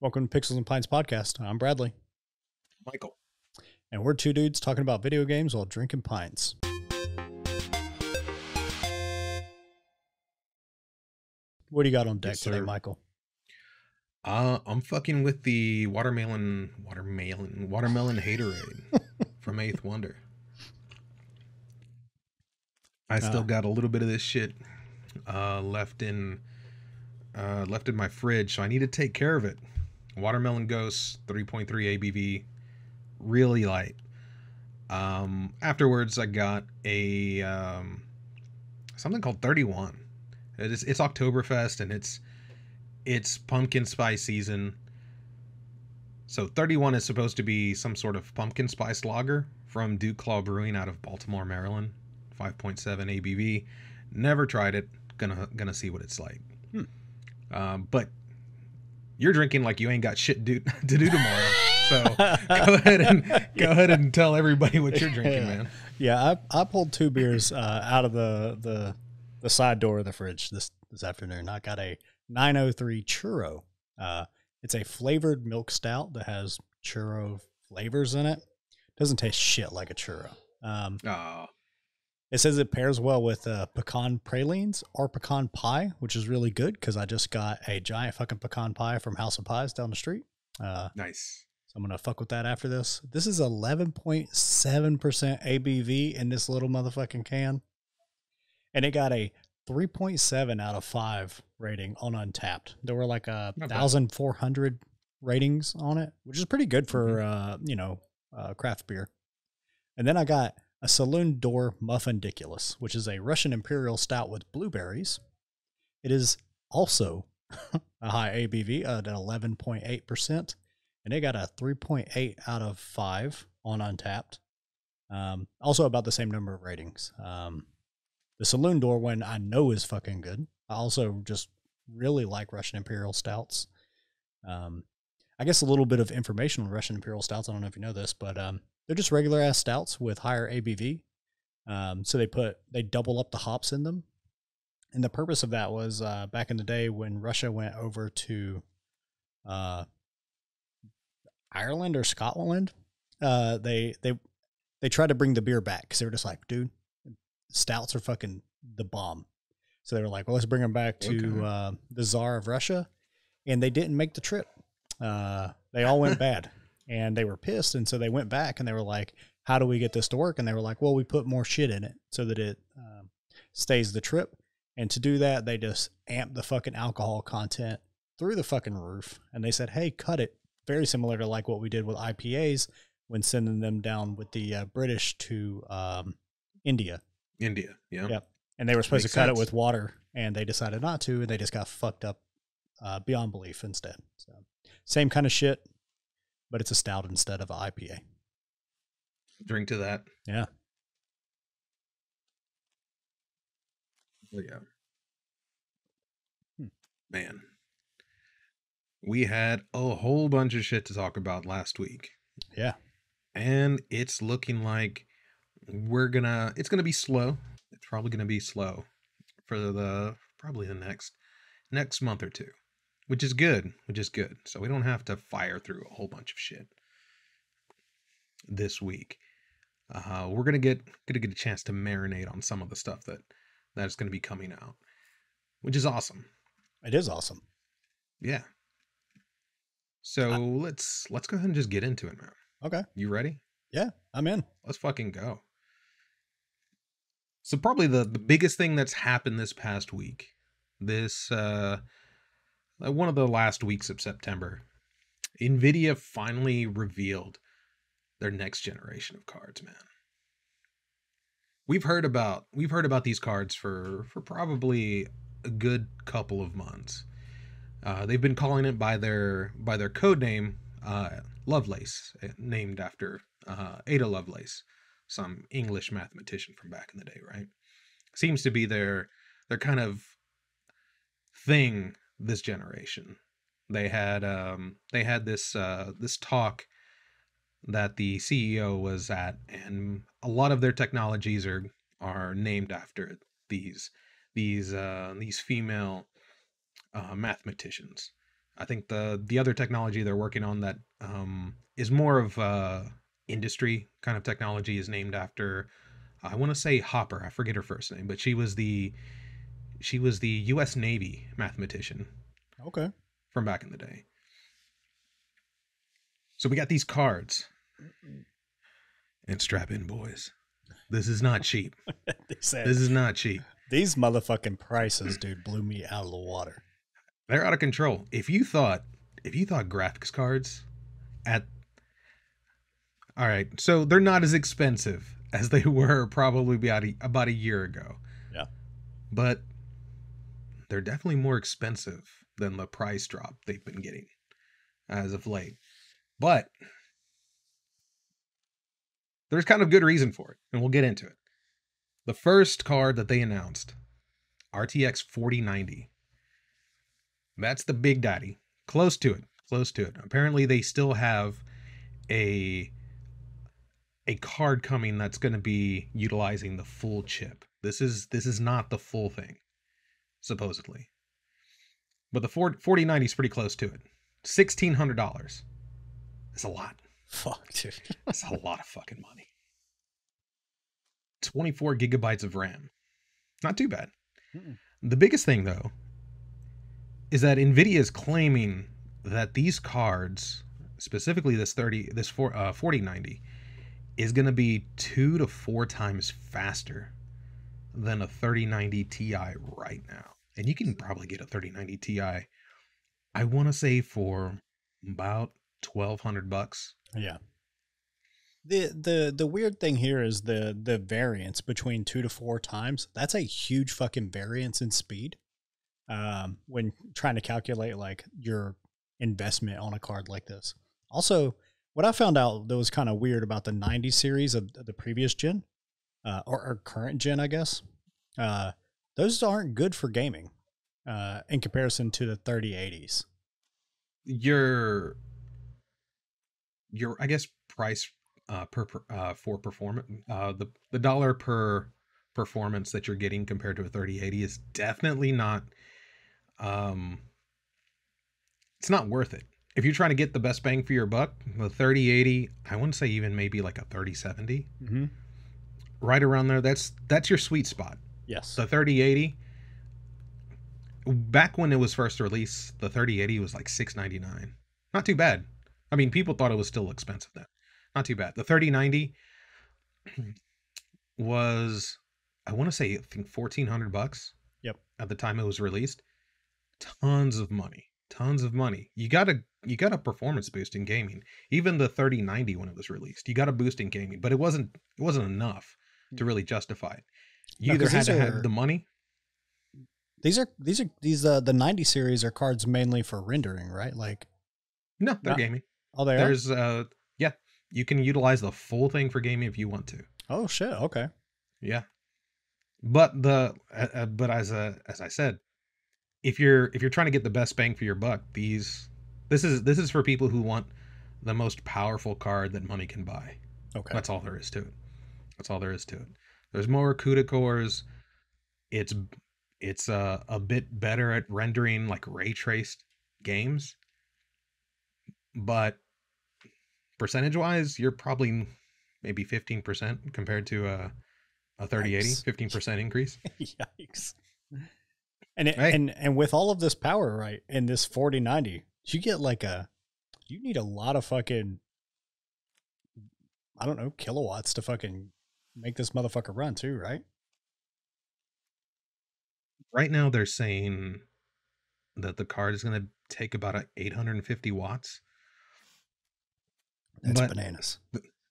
Welcome to Pixels and Pints podcast. I'm Bradley, Michael. and we're two dudes talking about video games while drinking pints. What do you got on deck Yes, today. Michael? Uh, I'm fucking with the watermelon, watermelon, watermelon haterade from Eighth Wonder. I still Ah. got a little bit of this shit uh, left in uh, left in my fridge, so I need to take care of it. Watermelon Gose, 3.3 ABV, really light. Um, afterwards, I got a um, something called 31. It is it's Oktoberfest and it's it's pumpkin spice season. So 31 is supposed to be some sort of pumpkin spice lager from DuClaw Brewing out of Baltimore, Maryland. 5.7 ABV. Never tried it. Gonna gonna see what it's like. Hmm. Um, but you're drinking like you ain't got shit do, to do tomorrow. So go ahead and go ahead and tell everybody what you're drinking, Yeah. man. Yeah, I, I pulled two beers uh, out of the, the the side door of the fridge this this afternoon. I got a 903 churro. Uh, it's a flavored milk stout that has churro flavors in it. Doesn't taste shit like a churro. Um, Oh, It says it pairs well with uh, pecan pralines or pecan pie, which is really good because I just got a giant fucking pecan pie from House of Pies down the street. Uh, nice. so I'm gonna fuck with that after this. This is 11.7% ABV in this little motherfucking can, and it got a 3.7 out of five rating on Untappd. There were like a thousand four hundred ratings on it, which is pretty good for uh, you know uh, craft beer. And then I got a Saloon Door muffin Muffindiculous, which is a Russian Imperial Stout with blueberries. It is also a high ABV at 11.8%, and it got a 3.8 out of 5 on Untappd. Um, also about the same number of ratings. Um, the Saloon Door one I know is fucking good. I also just really like Russian Imperial Stouts. Um, I guess a little bit of information on Russian Imperial Stouts. I don't know if you know this, but um, they're just regular ass stouts with higher ABV. Um, so they put they double up the hops in them, and the purpose of that was uh, back in the day when Russia went over to uh, Ireland or Scotland. Uh, they they they tried to bring the beer back because they were just like, dude, stouts are fucking the bomb. So they were like, well, let's bring them back to Okay. uh, the czar of Russia, and they didn't make the trip. Uh, they all went bad, and they were pissed, and so they went back and they were like, how do we get this to work? And they were like, well, we put more shit in it so that it um, stays the trip. And to do that, they just amped the fucking alcohol content through the fucking roof. And they said, hey, cut it. Very similar to like what we did with IPAs when sending them down with the uh, British to um, India. India. Yeah. Yep. And they were supposed Makes to cut sense. it with water, and they decided not to, and they just got fucked up uh, beyond belief instead. So same kind of shit, but it's a stout instead of an IPA. Drink to that. Yeah. Oh, yeah. Hmm. Man. We had a whole bunch of shit to talk about last week. Yeah. And it's looking like we're gonna it's gonna be slow. It's probably gonna be slow for the probably the next next month or two. Which is good, which is good. So we don't have to fire through a whole bunch of shit this week. Uh, we're gonna get gonna get a chance to marinate on some of the stuff that that's gonna be coming out, which is awesome. It is awesome. Yeah. So I- let's let's go ahead and just get into it, man. Okay. You ready? Yeah, I'm in. Let's fucking go. So probably the the biggest thing that's happened this past week, this uh uh, one of the last weeks of September, Nvidia finally revealed their next generation of cards, man. We've heard about we've heard about these cards for for probably a good couple of months. Uh, they've been calling it by their by their code name, uh, Lovelace, eh, named after uh, Ada Lovelace, some English mathematician from back in the day, right? Seems to be their their kind of thing this generation. They had um, they had this uh, this talk that the CEO was at, and a lot of their technologies are are named after these these uh, these female uh, mathematicians. I think the the other technology they're working on that um, is more of uh, industry kind of technology is named after I want to say Hopper. I forget her first name, but she was the she was the U.S. Navy mathematician Okay. from back in the day. So we got these cards. And strap in, boys. This is not cheap. said This is not cheap. these motherfucking prices, dude, blew me out of the water. They're out of control. If you thought if you thought graphics cards at All right, so they're not as expensive as they were probably about a, about a year ago. Yeah. But they're definitely more expensive than the price drop they've been getting as of late. But there's kind of good reason for it, and we'll get into it. The first card that they announced, RTX 4090. That's the big daddy. Close to it. Close to it. Apparently they still have a a card coming that's going to be utilizing the full chip. This is this is not the full thing supposedly. But the 40, 4090 is pretty close to it. $1600. That's a lot. Fuck, dude. That's a lot of fucking money. 24 gigabytes of RAM. Not too bad. Mm-mm. The biggest thing, though, is that Nvidia is claiming that these cards, specifically this 30, this four, uh, 4090, is going to be two to four times faster than a 3090 Ti right now. And you can probably get a 3090 Ti, I want to say for about 1200 bucks. Yeah. The the the weird thing here is the the variance between two to four times. That's a huge fucking variance in speed. Um, when trying to calculate like your investment on a card like this. Also, what I found out that was kind of weird about the 90 series of the previous gen, uh, or, or current gen, I guess. Uh, those aren't good for gaming, uh, in comparison to the 3080s. your your I guess price uh, per, per uh, for performance uh, the the dollar per performance that you're getting compared to a 3080 is definitely not um it's not worth it. If you're trying to get the best bang for your buck, the 3080, I wouldn't say even maybe like a 3070, Mm-hmm. right around there. That's that's your sweet spot. Yes. The 3080 back when it was first released, the 3080 was like 699. Not too bad. I mean, people thought it was still expensive then. Not too bad. The 3090 was I want to say I think 1400 bucks. Yep. At the time it was released. Tons of money. Tons of money. You got a you got a performance boost in gaming. Even the 3090 when it was released. You got a boost in gaming, but it wasn't it wasn't enough to mm. really justify it. You No, either had to are- have the money These are these are these uh the 90 series are cards mainly for rendering, right? Like No, they're gaming. oh they are. There's uh yeah, you can utilize the full thing for gaming if you want to. Oh shit. Okay. Yeah. But the uh, uh, but as a as I said, if you're if you're trying to get the best bang for your buck, these this is this is for people who want the most powerful card that money can buy. Okay. That's all there is to it. That's all there is to it. There's more CUDA cores. It's it's uh, a bit better at rendering like ray traced games, but percentage wise, you're probably maybe 15% compared to a a 3080, Yikes. 15% increase. Yikes. And it, Hey. and and with all of this power, right, in this 4090, you get like a you need a lot of fucking I don't know, kilowatts to fucking make this motherfucker run too, right? Right now, they're saying that the card is going to take about a 850 watts. That's But- bananas.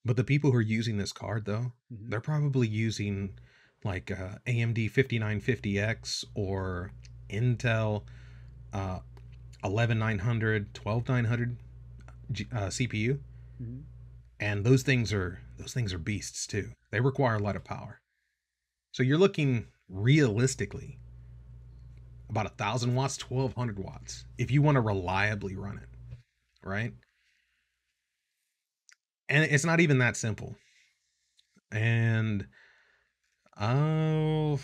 But the people who are using this card, though, Mhm. they're probably using like uh, AMD 5950X or Intel uh, 11900, 12900 G- uh, CPU, Mhm. and those things are those things are beasts too. They require a lot of power. So you're looking realistically about a thousand watts, 1200 watts if you want to reliably run it, right? And it's not even that simple. And oh,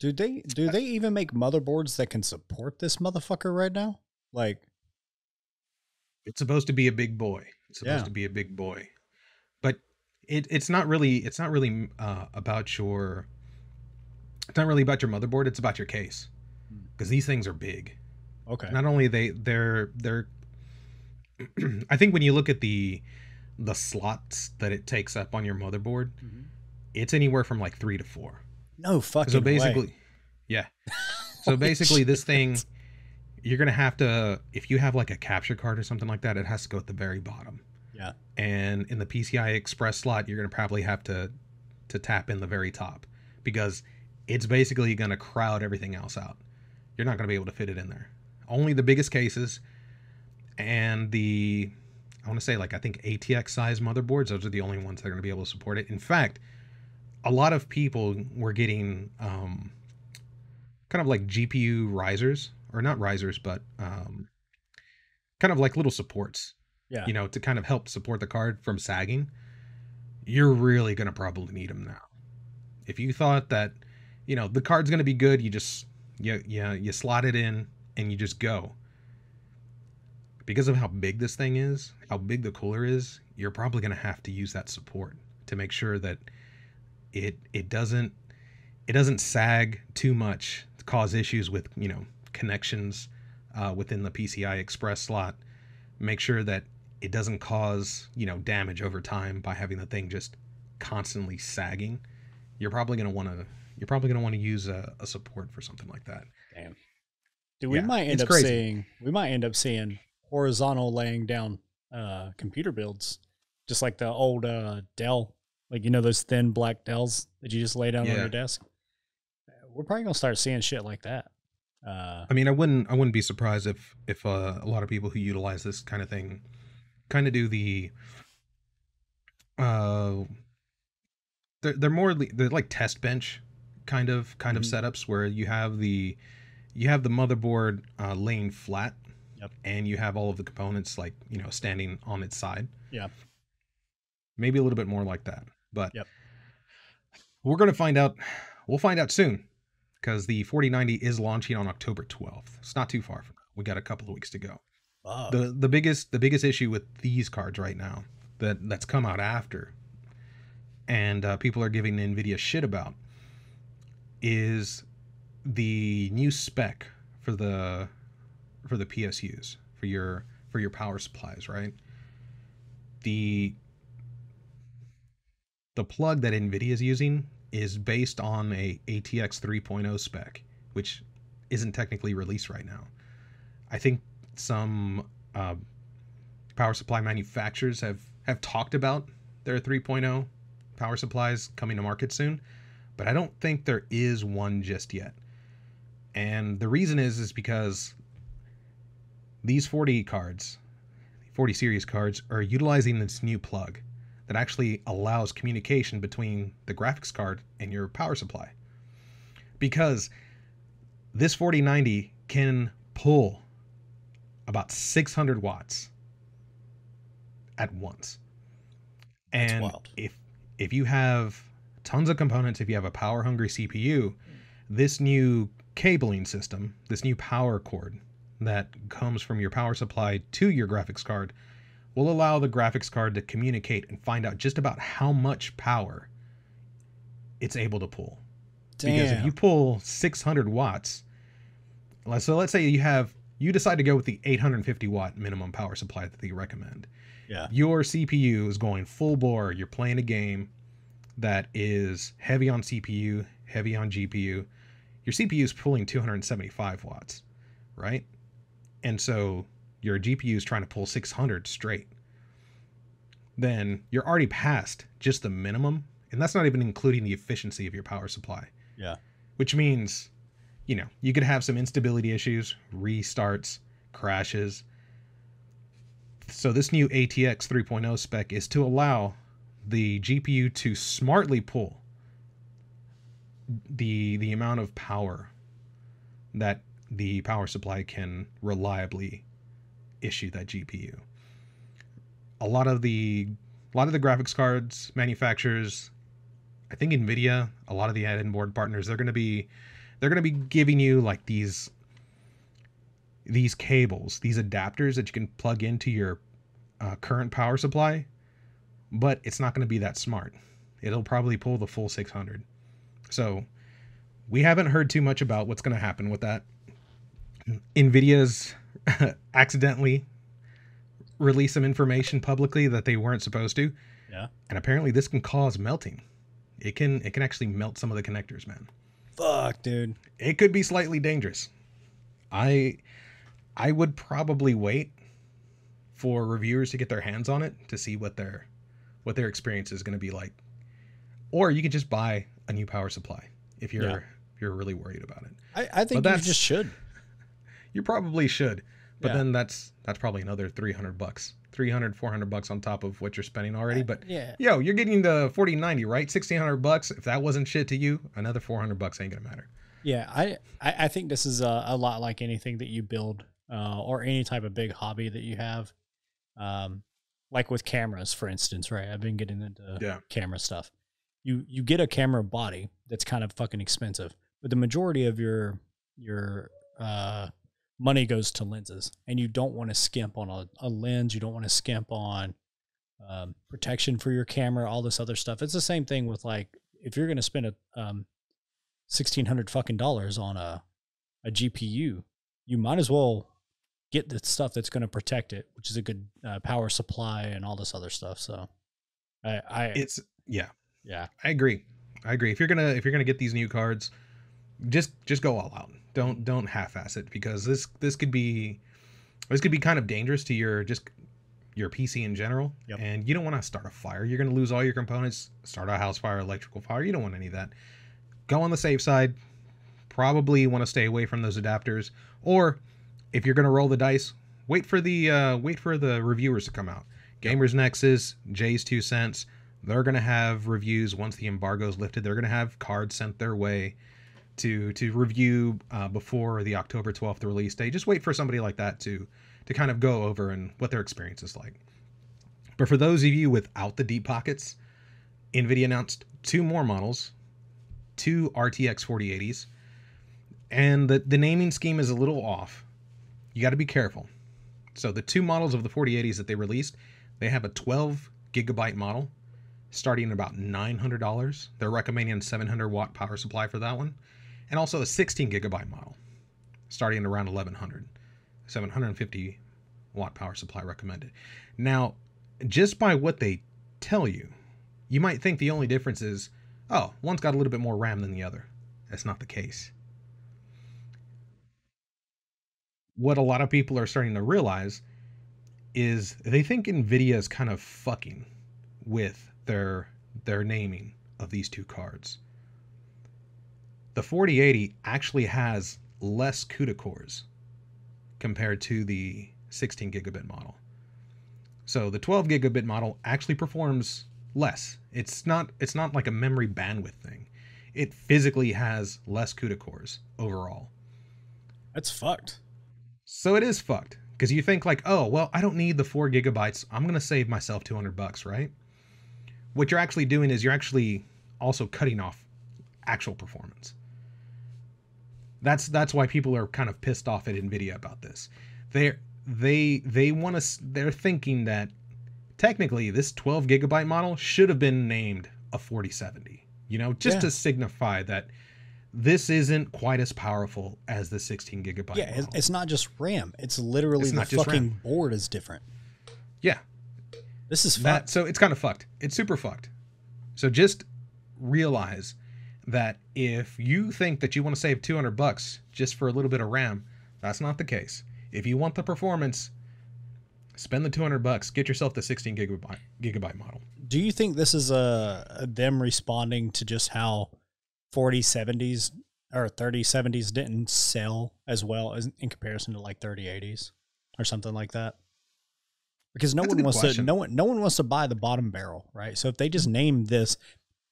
Do they do they even make motherboards that can support this motherfucker right now? Like, It's supposed to be a big boy. It's supposed Yeah. to be a big boy, it it's not really it's not really uh, about your. It's not really about your motherboard. It's about your case, Hmm. because these things are big. okay. not only they they're they're i think when you look at the the slots that it takes up on your motherboard Mhm. it's anywhere from like three to four No fucking so way. basically yeah so basically this thing you're gonna have to if you have like a capture card or something like that it has to go at the very bottom Yeah. and in the pci express slot you're gonna probably have to to tap in the very top because it's basically gonna crowd everything else out. You're not gonna be able to fit it in there. Only the biggest cases and the i want to say like i think atx size motherboards those are the only ones that are going to be able to support it. In fact a lot of people were getting um, kind of like gpu risers or not risers but um, kind of like little supports Yeah. you know to kind of help support the card from sagging you're really going to probably need them now if you thought that you know the card's going to be good you just you, you, you slot it in and you just go because of how big this thing is how big the cooler is you're probably going to have to use that support to make sure that it it doesn't it doesn't sag too much to cause issues with you know connections uh, within the PCI Express slot. Make sure that it doesn't cause you know damage over time by having the thing just constantly sagging. You're probably gonna want to you're probably gonna want to use a, a support for something like that. Damn. Dude, we Yeah, might end up crazy. seeing we might end up seeing horizontal laying down uh computer builds, just like the old uh Dell, like you know those thin black Dells that you just lay down on your desk. We're probably gonna start seeing shit like that. Uh, I mean, I wouldn't I wouldn't be surprised if if uh, a lot of people who utilize this kind of thing kind of do the uh they're, they're more they're like test bench kind of kind Mhm. of setups where you have the you have the motherboard uh, laying flat Yep. and you have all of the components like you know standing on its side Yeah. maybe a little bit more like that but Yep. we're gonna find out we'll find out soon because the 4090 is launching on October 12th. It's not too far from now. We got a couple of weeks to go. The the biggest the biggest issue with these cards right now that that's come out after and uh, people are giving Nvidia shit about is the new spec for the for the PSUs for your for your power supplies, right? The the plug that Nvidia is using is based on a ATX 3.0 spec, which isn't technically released right now. I think some uh, power supply manufacturers have have talked about their 3.0 power supplies coming to market soon, but I don't think there is one just yet. And the reason is is because these 40 cards, 40 series cards are utilizing this new plug that actually allows communication between the graphics card and your power supply. Because this 4090 can pull about 600 watts at once. That's And wild. if if you have tons of components, if you have a power hungry CPU, this new cabling system, this new power cord that comes from your power supply to your graphics card will allow the graphics card to communicate and find out just about how much power it's able to pull. Because if you pull 600 watts, so let's say you have you decide to go with the 850 watt minimum power supply that they recommend. yeah. Your CPU is going full bore. You're playing a game that is heavy on CPU, heavy on GPU. Your CPU is pulling 275 watts, right? And so your GPU is trying to pull 600 straight. Then you're already past just the minimum, and that's not even including the efficiency of your power supply Yeah. which means you know you could have some instability issues restarts crashes. So this new atx 3.0 spec is to allow the gpu to smartly pull the the amount of power that the power supply can reliably issue that gpu a lot of the a lot of the graphics cards manufacturers I think Nvidia, a lot of the add-in board partners, they're going to be they're going to be giving you like these these cables, these adapters that you can plug into your uh, current power supply, but it's not going to be that smart. It'll probably pull the full 600. So we haven't heard too much about what's going to happen with that. Nvidia's accidentally released some information publicly that they weren't supposed to. Yeah. And apparently this can cause melting. It can it can actually melt some of the connectors, man. Fuck, dude. It could be slightly dangerous. I I would probably wait for reviewers to get their hands on it to see what their what their experience is going to be like. Or you can just buy a new power supply if you're Yeah. if you're really worried about it. I, I think you just should. You probably should. But Yeah. then that's that's probably another 300 bucks. 300 400 bucks on top of what you're spending already, but Yeah. yo, you're getting the 4090, right? 1600 bucks. If that wasn't shit to you, another 400 bucks ain't going to matter. Yeah, I, I I think this is a, a lot like anything that you build uh, or any type of big hobby that you have. Um, like with cameras, for instance, right? I've been getting into Yeah. camera stuff. You you get a camera body that's kind of fucking expensive, but the majority of your your uh, money goes to lenses, and you don't want to skimp on a, a lens. You don't want to skimp on um, protection for your camera, all this other stuff. It's the same thing with like if you're going to spend a um, sixteen hundred fucking dollars on a a GPU, you might as well get the stuff that's going to protect it, which is a good uh, power supply and all this other stuff. So, I, I It's yeah, yeah, I agree. I agree. If you're gonna if you're gonna get these new cards, just just go all out. Don't don't half-ass it because this this could be this could be kind of dangerous to your just your PC in general. Yep. And you don't want to start a fire. You're gonna lose all your components. Start a house fire, electrical fire. You don't want any of that. Go on the safe side. Probably want to stay away from those adapters. Or if you're gonna roll the dice, wait for the uh, wait for the reviewers to come out. Gamers Nexus, JayzTwoCents. They're gonna have reviews once the embargo is lifted. They're gonna have cards sent their way to to review uh, before the October 12th release date. Just wait for somebody like that to to kind of go over and what their experience is like. But for those of you without the deep pockets, Nvidia announced two more models, two RTX 4080s, and the the naming scheme is a little off. You got to be careful. So the two models of the 4080s that they released, they have a 12 gigabyte model starting at about $900. They're recommending a 700 watt power supply for that one. And also a 16 gigabyte model starting at around 1100. 750 watt power supply recommended. Now, just by what they tell you, you might think the only difference is, oh, one's got a little bit more RAM than the other. That's not the case. What a lot of people are starting to realize is they think Nvidia is kind of fucking with their their naming of these two cards. The 4080 actually has less CUDA cores compared to the 16 gigabit model. So the 12 gigabit model actually performs less. It's not it's not like a memory bandwidth thing. It physically has less CUDA cores overall. that's fucked. So it is fucked because you think like, oh well, I don't need the four gigabytes. I'm gonna save myself 200 bucks, right? What you're actually doing is you're actually also cutting off actual performance. That's that's why people are kind of pissed off at Nvidia about this. They they they want to. They're thinking that technically this 12 gigabyte model should have been named a 4070. You know, just Yeah. to signify that this isn't quite as powerful as the 16 gigabyte. Yeah, it's, model. it's not just RAM. It's literally It's the fucking RAM. board is different. yeah. This is that fucked. so it's kind of fucked it's super fucked so just realize that if you think that you want to save 200 bucks just for a little bit of ram that's not the case if you want the performance spend the 200 bucks get yourself the 16 gigabyte gigabyte model Do you think this is a, them responding to just how 4070s or 3070s didn't sell as well as in comparison to like 3080s or something like that? Because no That's one wants question. to no one no one wants to buy the bottom barrel, right? So if they just named this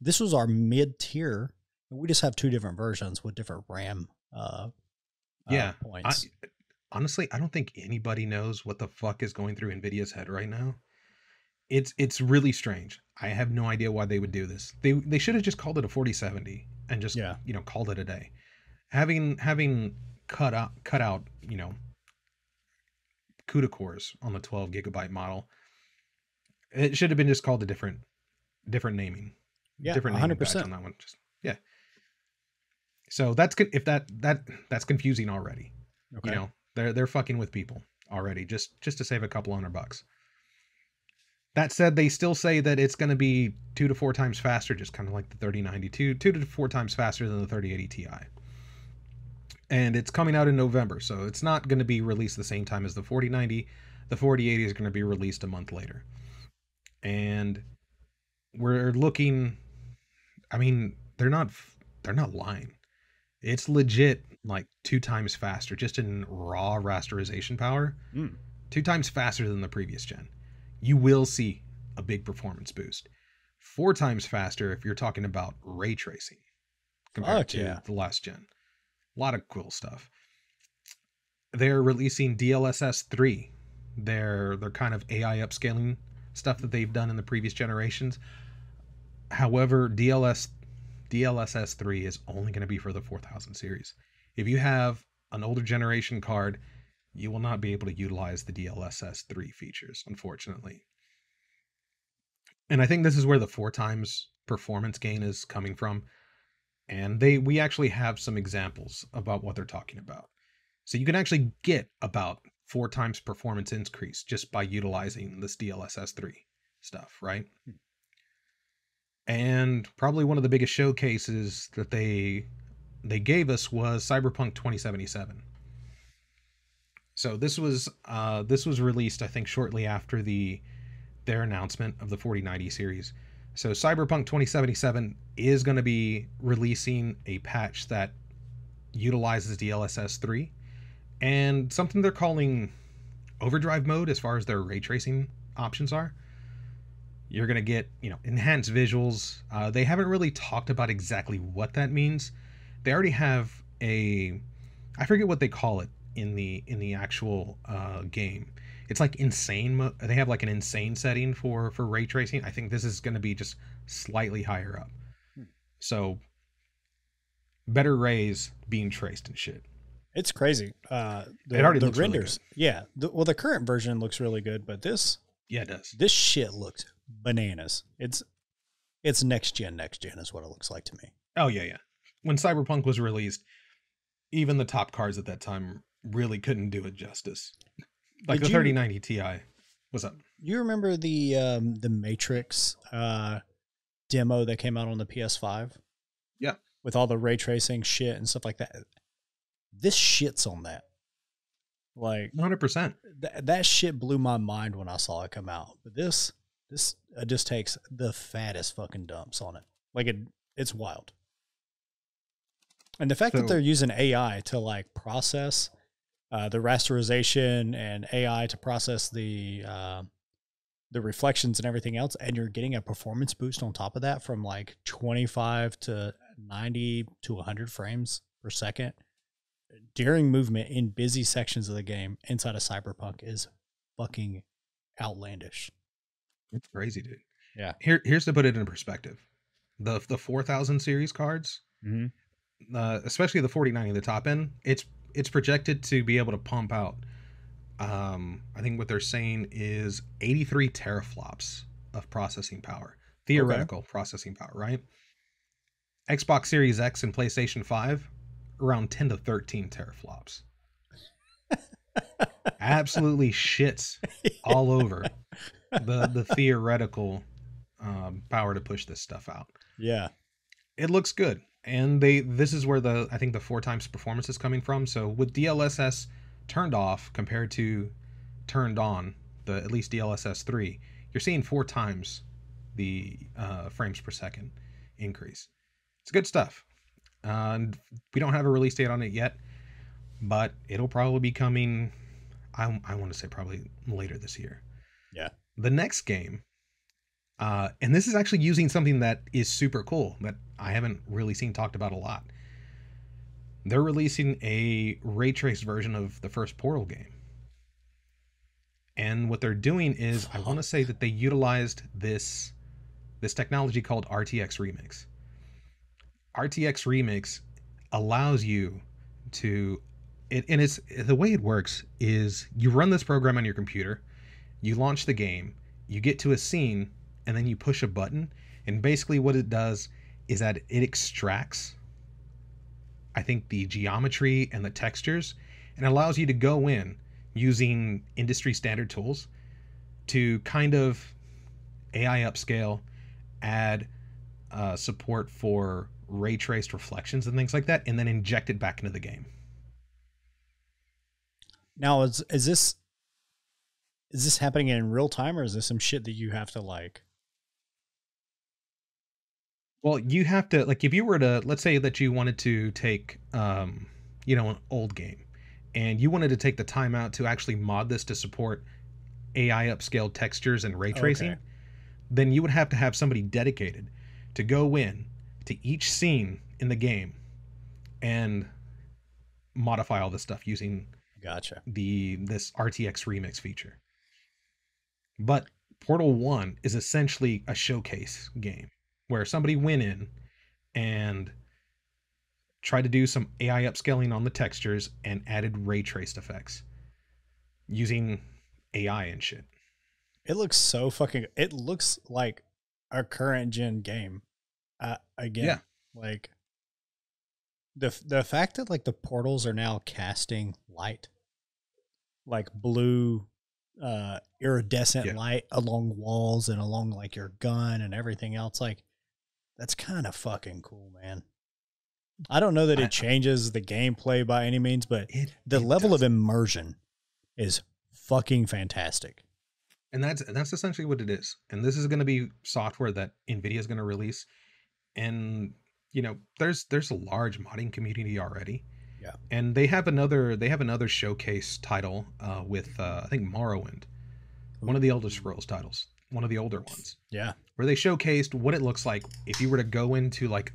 this was our mid tier we just have two different versions with different RAM uh, Yeah, uh, points. I, honestly i don't think anybody knows what the fuck is going through nvidia's head right now it's it's really strange i have no idea why they would do this they they should have just called it a 4070 and just Yeah. you know called it a day having having cut out cut out you know CUDA cores on the 12 gigabyte model. It should have been just called a different different naming. Yeah, different 100% on that one. Just yeah. So that's if that that that's confusing already. Okay. You know, they're they're fucking with people already just just to save a couple hundred bucks. That said, they still say that it's going to be two to four times faster, just kind of like the 3092, two to four times faster than the 3080 Ti. And it's coming out in November, so it's not going to be released the same time as the 4090. The 4080 is going to be released a month later. And we're looking I mean, they're not they're not lying. It's legit like two times faster just in raw rasterization power. Mm. Two times faster than the previous gen. You will see a big performance boost. Four times faster if you're talking about ray tracing compared Fuck to yeah. the last gen. A lot of cool stuff. They're releasing DLSS 3. Their their kind of AI upscaling stuff that they've done in the previous generations. However, DLS DLSS 3 is only going to be for the 4000 series. If you have an older generation card, you will not be able to utilize the DLSS 3 features, unfortunately. And I think this is where the four times performance gain is coming from. And they we actually have some examples about what they're talking about. So you can actually get about four times performance increase just by utilizing this DLSS 3 stuff, right? Hmm. And probably one of the biggest showcases that they they gave us was Cyberpunk 2077. So this was uh, this was released, I think, shortly after the their announcement of the 4090 series. So Cyberpunk 2077 is going to be releasing a patch that utilizes DLSS 3 and something they're calling overdrive mode as far as their ray tracing options are. You're going to get, you know, enhanced visuals. Uh, they haven't really talked about exactly what that means. They already have a I forget what they call it in the in the actual uh, game. It's like insane. Mo- they have like an insane setting for for ray tracing. I think this is going to be just slightly higher up. Hmm. So better rays being traced and shit. It's crazy. Uh, the, It already the looks really renders. yeah. The, well, the current version looks really good, but this Yeah, it does. this shit looks bananas. It's it's next gen. Next gen is what it looks like to me. Oh yeah, yeah. When Cyberpunk was released, even the top cards at that time really couldn't do it justice. Like Did the you- 3090 Ti. What's up? You remember the um, the Matrix uh, demo that came out on the PS5? Yeah. With all the ray tracing shit and stuff like that. This shits on that. Like 100%. th- that shit blew my mind when I saw it come out. But this this uh, just takes the fattest fucking dumps on it. Like it it's wild. And the fact that they're using AI to like process uh, the rasterization and AI to process the uh, the reflections and everything else, and you're getting a performance boost on top of that from like 25 to 90 to 100 frames per second during movement in busy sections of the game inside of Cyberpunk is fucking outlandish. It's crazy, dude. Yeah. Here, here's to put it in perspective. The the 4000 series cards, Mm-hmm. uh, especially the 4090, the top end, it's it's projected to be able to pump out. Um, I think what they're saying is 83 teraflops of processing power, theoretical processing power, right? Xbox Series X and PlayStation 5, around 10 to 13 teraflops. Absolutely shits all over the the theoretical um, power to push this stuff out. Yeah. It looks good, and they this is where the I think the four times performance is coming from. So with DLSS turned off compared to turned on, the at least DLSS three, you're seeing four times the uh, frames per second increase. It's good stuff. Uh, and we don't have a release date on it yet, but it'll probably be coming. I, I want to say probably later this year. Yeah. The next game, uh, and this is actually using something that is super cool that I haven't really seen talked about a lot. They're releasing a ray traced version of the first Portal game. And what they're doing is, I want to say that they utilized this this technology called RTX Remix. RTX Remix allows you to it and it's the way it works is you run this program on your computer, you launch the game, you get to a scene, and then you push a button, and basically what it does is that it extracts I think the geometry and the textures and allows you to go in using industry standard tools to kind of AI upscale, add uh, support for ray traced reflections and things like that, and then inject it back into the game. Now is is this is this happening in real time or is this some shit that you have to like Well, you have to like if you were to let's say that you wanted to take um you know an old game and you wanted to take the time out to actually mod this to support AI upscale textures and ray tracing, Okay. then you would have to have somebody dedicated to go in to each scene in the game and modify all this stuff using Gotcha. the this RTX remix feature. But Portal 1 is essentially a showcase game where somebody went in and tried to do some AI upscaling on the textures and added ray traced effects using AI and shit. It looks so fucking it looks like a current gen game. Uh, again, Yeah. like the the fact that like the portals are now casting light like blue uh iridescent Yeah. light along walls and along like your gun and everything else like that's kind of fucking cool man. I don't know that I- it changes the gameplay by any means but It, the it level does. of immersion is fucking fantastic. And that's and that's essentially what it is. And this is going to be software that nvidia is going to release. And you know there's there's a large modding community already Yeah. and they have another they have another showcase title uh, with uh, i think morrowind. One of the elder scrolls titles. One of the older ones. Yeah. Where they showcased what it looks like if you were to go into like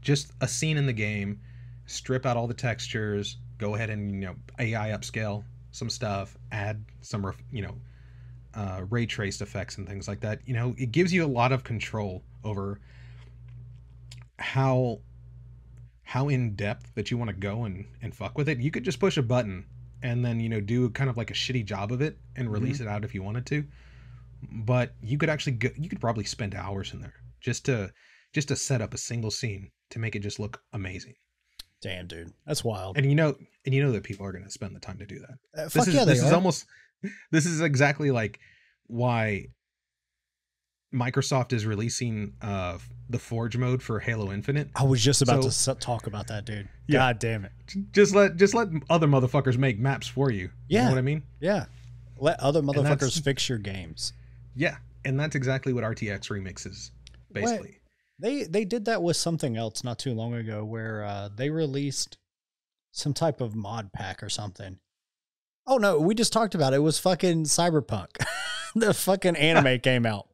just a scene in the game strip out all the textures go ahead and you know ai upscale some stuff add some ref- you know uh, ray traced effects and things like that you know it gives you a lot of control over how how in depth that you want to go and and fuck with it you could just push a button and then you know do kind of like a shitty job of it and release it out if you wanted to. But you could actually go, you could probably spend hours in there just to just to set up a single scene to make it just look amazing. Damn dude. That's wild. And you know and you know that people are going to spend the time to do that. Uh, this is yeah this is almost this is exactly like why Microsoft is releasing uh the Forge mode for Halo Infinite. I was just about So- to talk about that, dude. Yeah. God damn it. Just let just let other motherfuckers make maps for you. You Yeah. know what I mean? Yeah. Let other motherfuckers fix your games. Yeah, and that's exactly what RTX Remix is basically. They they did that with something else not too long ago where uh, they released some type of mod pack or something. Oh no, we just talked about it. It was fucking Cyberpunk. the fucking anime came out.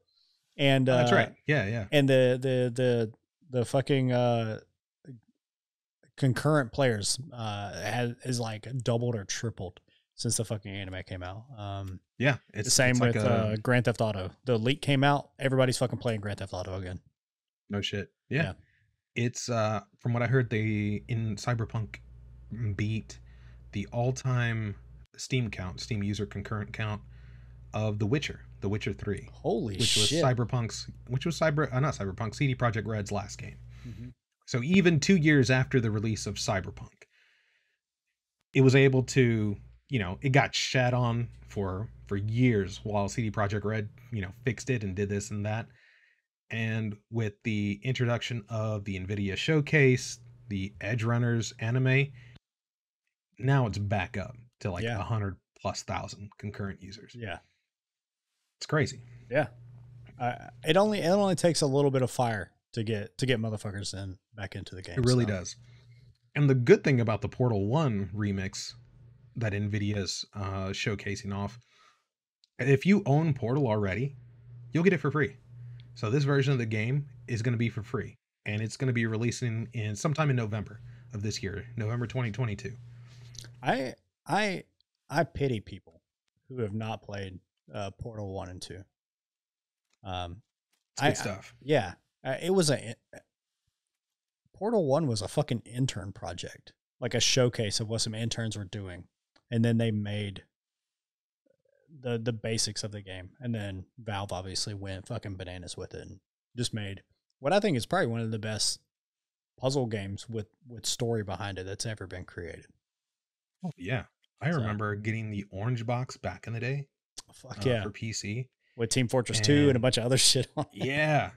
And uh, Oh, that's right. Yeah, yeah. and the the the the fucking uh concurrent players uh has is like doubled or tripled since the fucking anime came out. Um Yeah, it's the same it's with like a- uh Grand Theft Auto. The leak came out, everybody's fucking playing Grand Theft Auto again. No shit. Yeah. Yeah. It's uh from what I heard they in Cyberpunk beat the all-time Steam count, Steam user concurrent count of The Witcher, The Witcher 3, Holy which was. Cyberpunk's which was Cyber uh, not Cyberpunk, CD Projekt Red's last game. Mhm. So even 2 years after the release of Cyberpunk, it was able to, you know, it got shat on for for years while CD Projekt Red, you know, fixed it and did this and that. And with the introduction of the Nvidia showcase, the Edgerunners anime, now it's back up to like a Yeah. 100 plus thousand concurrent users. Yeah. It's crazy. Yeah. Uh, it only it only takes a little bit of fire to get to get motherfuckers in back into the game. It really so. does. And the good thing about the Portal 1 remix that NVIDIA's uh, showcasing off, if you own Portal already, you'll get it for free. So this version of the game is going to be for free. And it's going to be releasing in sometime in November of this year, November 2022. I I I pity people who have not played uh, Portal One and Two. Um, It's good I- stuff. yeah, uh, it was a Portal One was a fucking intern project. like a showcase of what some interns were doing, and then they made the the basics of the game, and then Valve obviously went fucking bananas with it and just made what I think is probably one of the best puzzle games with with story behind it that's ever been created. Oh yeah, I So- remember getting the orange box back in the day Fuck uh, yeah, for PC. with Team Fortress Two and a bunch of other shit on. Yeah.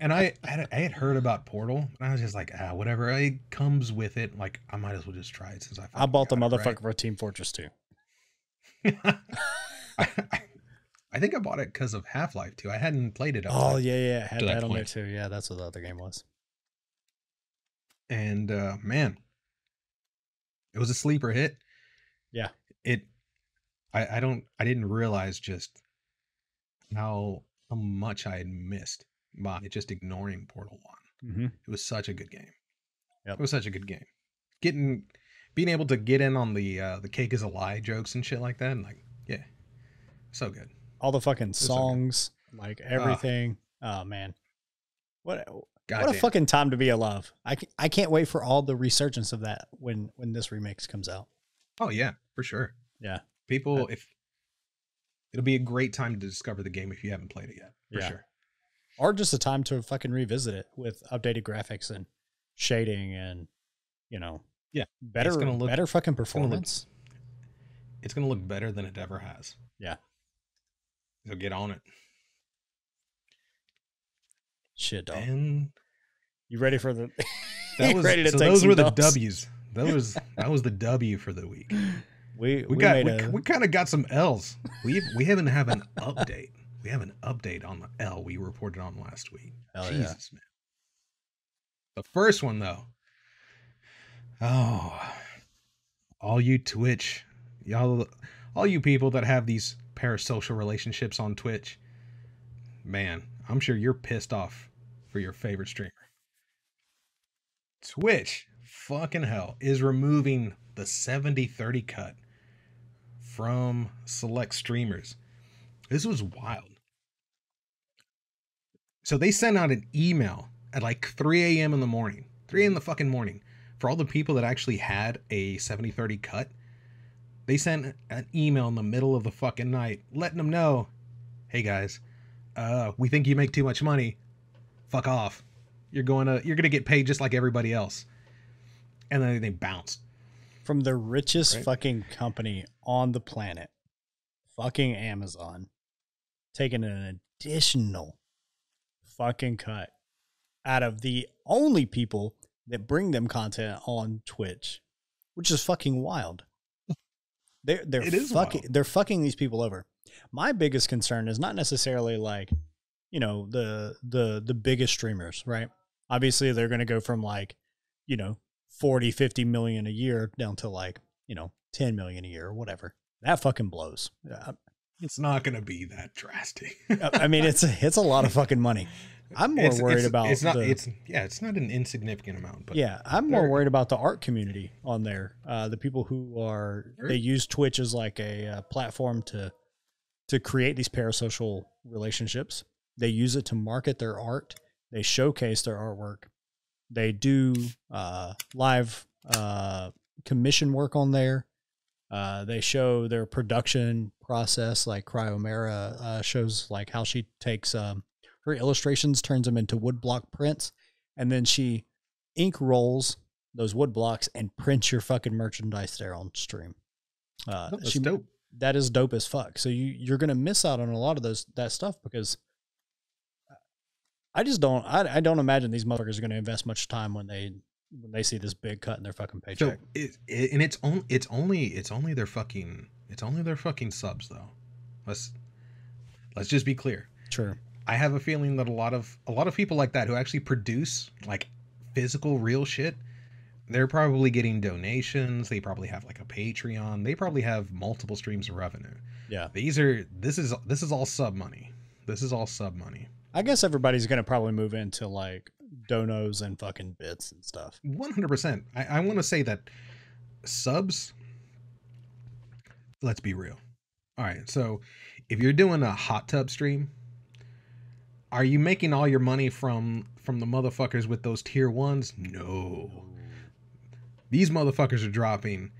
And I, I had, I had heard about Portal, and I was just like, ah, whatever. It comes with it. Like, I might as well just try it since I. I bought the motherfucker for Team Fortress Two. right? I, I think I bought it because of Half Life 2. I hadn't played it. Oh yeah, yeah, had to that that on there too. Yeah, that's what the other game was. and uh, man, it was a sleeper hit. Yeah. It. I I don't I didn't realize just how how much I had missed by just ignoring Portal One. Mm-hmm. It was such a good game. Yep. It was such a good game. Getting being able to get in on the uh the cake is a lie jokes and shit like that, and like, yeah. So good. All the fucking so songs, like everything. oh man, what God what a fucking time to be alive! I I can't wait for all the resurgence of that when when this remix comes out. Oh yeah, for sure. Yeah. People if it'll be a great time to discover the game if you haven't played it yet. For Yeah. sure. Or just a time to fucking revisit it with updated graphics and shading and you know Yeah, better gonna look- better fucking gonna look- performance. It's gonna look better than it ever has. Yeah. So get on it. Shit, dog. And You ready for the? that was ready to so take those some were the? W's. That was that was the W for the week. We We, we, got made we, a we kind of got some L's. We we haven't have an update. We have an update on the L we reported on last week. Hell yeah. Jesus man. The first one though. Oh, all you Twitch, y'all, all you people that have these parasocial relationships on Twitch, man, I'm sure you're pissed off for your favorite streamer. Twitch, fucking hell, is removing the 70 30 cut from select streamers. This was wild. So they sent out an email at like 3 a.m. in the morning, 3 in the fucking morning, for all the people that actually had a 70 30 cut. They sent an email in the middle of the fucking night letting them know hey guys, uh, we think you make too much money. Fuck off. You're going to you're going to get paid just like everybody else. And then they bounced. From the richest Right. fucking company on the planet, fucking Amazon, taking an additional fucking cut out of the only people that bring them content on Twitch, which is fucking wild. They're they're fucking wild. they're fucking these people over. My biggest concern is not necessarily like, you know, the the the biggest streamers, right? Obviously they're gonna go from like, you know, 40, 50 million a year down to like, you know, 10 million a year or whatever. That fucking blows. I, It's not going to be that drastic. I mean, it's a, it's a lot of fucking money. I'm more It's- worried it's- about it's not the- it's yeah it's not an insignificant amount but yeah, I'm more worried about the art community on there. Uh, the people who are they use Twitch as like a uh, platform to to create these parasocial relationships. They use it to market their art. They showcase their artwork. They do uh, live uh, commission work on there. Uh, they show their production process, like Cryomera uh, shows, like how she takes um, her illustrations, turns them into woodblock prints, and then she ink rolls those wood blocks and prints your fucking merchandise there on stream. Uh, that's she, dope. that is dope as fuck. So you you're gonna miss out on a lot of those that stuff because I just don't I, I don't imagine these motherfuckers are gonna invest much time when they when they see this big cut in their fucking So paycheck. it, it and it's only it's only it's only their fucking it's only their fucking subs though. Let's let's just be clear. Sure. I have a feeling that a lot of a lot of people like that who actually produce like physical real shit, they're probably getting donations. They probably have like a Patreon. They probably have multiple streams of revenue. Yeah. These are this is this is all sub money. This is all sub money. I guess everybody's gonna probably move into like donos and fucking bits and stuff. One hundred percent. I, I want to say that subs. Let's be real. All right, so if you're doing a hot tub stream, are you making all your money from from the motherfuckers with those tier ones? No. These motherfuckers are dropping,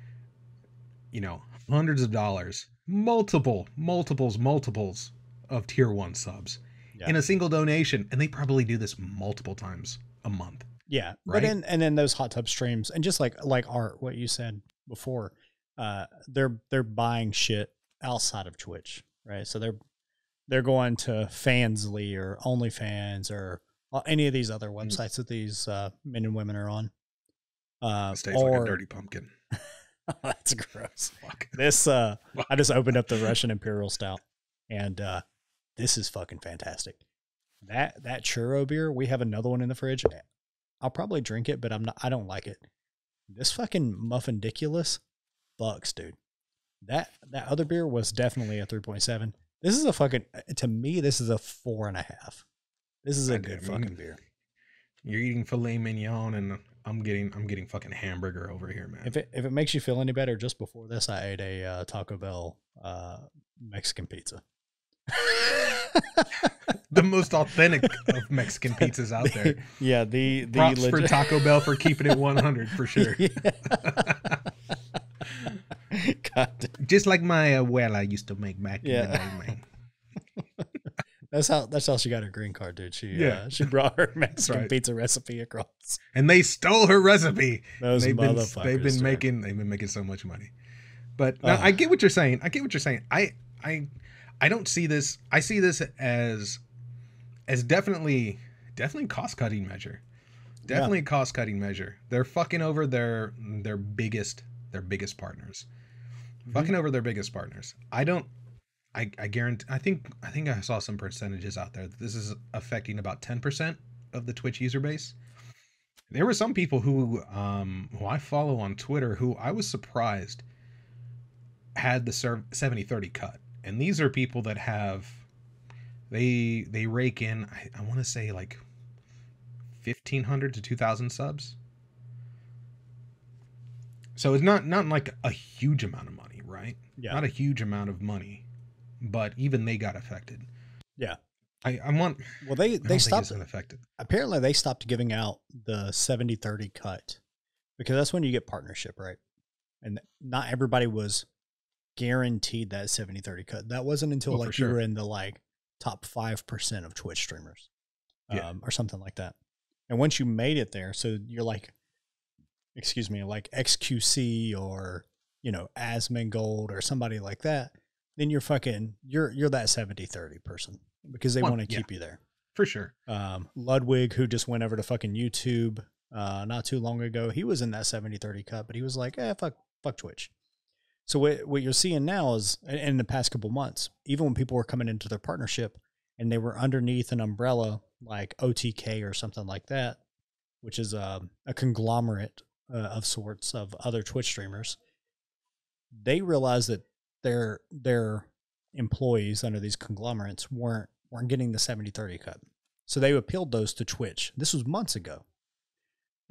you know, hundreds of dollars, multiple, multiples, multiples of tier one subs Yeah. in a single donation, and they probably do this multiple times a month. Yeah, Right? but then and then those hot tub streams and just like like art, what you said before, uh, they're they're buying shit outside of Twitch, right? So they're they're going to Fansly or OnlyFans or uh, any of these other Mm. websites that these uh, men and women are on. Uh, stays or like a dirty pumpkin. that's gross. Fuck. This uh, Fuck. I just opened up the Russian Imperial Stout, and uh, this is fucking fantastic. That that churro beer, we have another one in the fridge. I'll probably drink it, but I'm not. I don't like it. This fucking muffin diculous, bucks, dude. That that other beer was definitely a three point seven. This is a fucking to me. This is a four and a half. This is a good damn, you- fucking beer. You're eating filet mignon, and I'm getting I'm getting fucking hamburger over here, man. If it if it makes you feel any better, just before this, I ate a uh, Taco Bell uh, Mexican pizza. the most authentic of Mexican pizzas out there. yeah, the the Props for Taco Bell for keeping it 100 for sure. Yeah. God. Just like my abuela used to make back in Yeah. the day, man. that's how that's how she got her green card, dude. She yeah, uh, she brought her Mexican right. pizza recipe across. And they stole her recipe. Those they've been motherfuckers. they've been dude. making they've been making so much money. But no, I get what you're saying. I get what you're saying. I I I don't see this. I see this as as definitely definitely cost cutting measure. Yeah. Definitely a cost cutting measure. They're fucking over their their biggest their biggest partners. Mhm. Fucking over their biggest partners. I don't. I I guarantee. I think I think I saw some percentages out there. that This is affecting about ten percent of the Twitch user base. There were some people who um who I follow on Twitter who I was surprised had the 70-30 cut. And these are people that have they they rake in I, I want to say like 1500 to 2000 subs. So it's not not like a huge amount of money, right? Yeah. Not a huge amount of money, but even they got affected. Yeah. I I want Well, they they stopped. it's unaffected. Apparently, they stopped giving out the 70-30 cut because that's when you get partnership, right? And not everybody was guaranteed that 70-30 cut. That wasn't until Oh, like you sure. were in the like top five percent of Twitch streamers, um, or something like that. And once you made it there, so you're like, excuse me, like XQC or you know Asmongold or somebody like that, then you're fucking you're you're that 70-30 person because they want to yeah. keep you there For sure. um, Ludwig, who just went over to fucking YouTube uh, not too long ago, he was in that 70 30 cut, but he was like, eh, fuck, fuck Twitch. So what, what you're seeing now is in- the past couple months, even when people were coming into their partnership and they were underneath an umbrella like OTK or something like that, which is a, a conglomerate uh, of sorts of other Twitch streamers, they realized that their their employees under these conglomerates weren't weren't getting the 70-30 cut. So they appealed those to Twitch. This was months ago.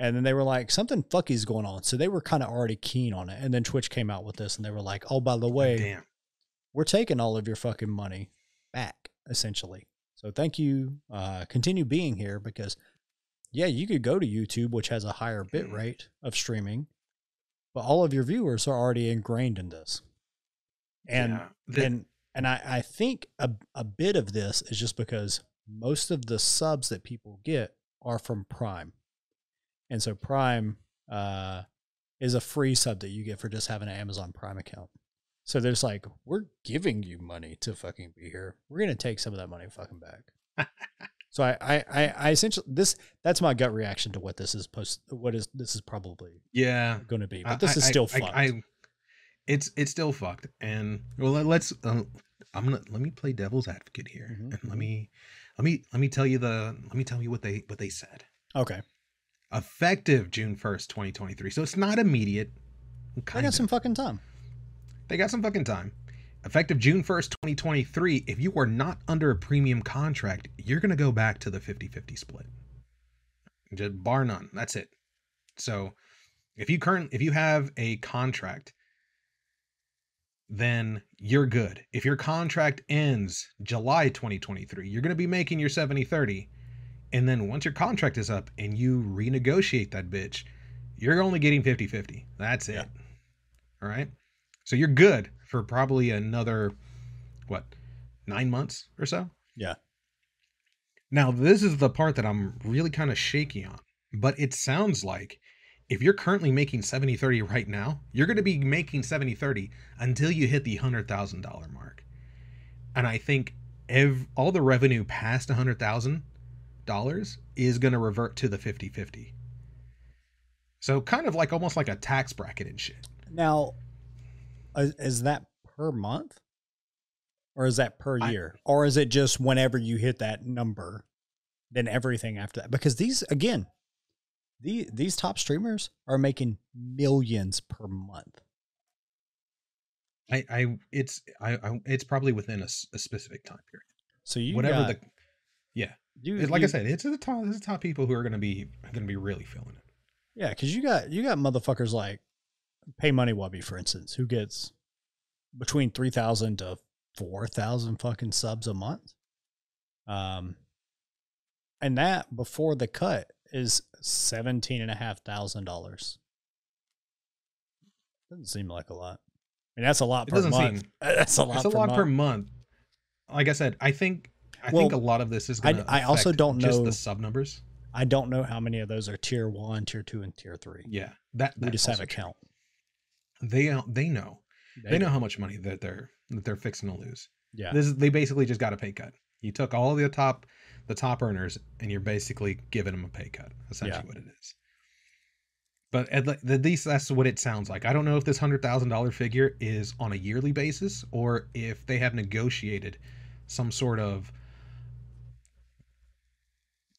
And then they were like, something fucky's going on. So they were kind of already keen on it. And then Twitch came out with this and they were like, oh, by the way, Damn. we're taking all of your fucking money back, essentially. So thank you. Uh, continue being here because, yeah, you could go to YouTube, which has a higher bit rate of streaming, but all of your viewers are already ingrained in this. And Yeah. The- and and I, I think a, a bit of this is just because most of the subs that people get are from Prime. And so Prime uh, is a free sub that you get for just having an Amazon Prime account. So there's like, we're giving you money to fucking be here. We're gonna take some of that money fucking back. so I, I, I, I essentially this that's my gut reaction to what this is post what is this is probably yeah. gonna be. But this I- is still I- fucked. I- it's it's still fucked. And well, let- let's. Uh, I'm gonna let me play devil's advocate here, Mhm, and let me let me let me tell you the let me tell you what they what they said. okay. Effective June first, 2023. So it's not immediate. Kind got of. some fucking time. They got some fucking time. Effective June 1st, 2023, if you are not under a premium contract, you're going to go back to the 50 50 split. Just bar none. That's it. So if you current if you have a contract, then you're good. If your contract ends July 2023, you're going to be making your 70 30. And then once your contract is up and you renegotiate that bitch, you're only getting 50 50. That's it. Yeah. All right. So you're good for probably another, what, nine months or so? Yeah. Now, this is the part that I'm really kind of shaky on, but it sounds like if you're currently making 70 30 right now, you're going to be making 70 30 until you hit the $100,000 mark. And I think ev- all the revenue past $100,000 is going to revert to the 50 50. So, kind of like almost like a tax bracket and shit. Now, is, is that per month? Or is that per I- year? or is it just whenever you hit that number, then everything after that? Because these, again, the, these top streamers are making millions per month. I, I it's I, I it's probably within a specific time period. So you Whatever got, the yeah, you, like you- I said, it's the top. It's the top people who are going to be going to be really feeling it. Yeah, because you got you got motherfuckers like Pay Money Wubby, for instance, who gets between three thousand to four thousand fucking subs a month. Um, and that before the cut is seventeen and a half thousand dollars. Doesn't seem like a lot. I mean, that's a lot It per doesn't month. seem- That's a lot. It's a lot month. per month. Like I said, I think I think a lot of this is going to. I also don't know just the sub numbers. I don't know how many of those are tier one, tier two, and tier three. Yeah, that we just have a count. They uh, they know they, know how much money that they're that they're fixing to lose. Yeah. This is they basically just got a pay cut. You took all the top the top earners and you're basically giving them a pay cut. Essentially, Yeah. what it is. But at, at least that's what it sounds like. I don't know if this hundred thousand dollar figure is on a yearly basis or if they have negotiated some sort of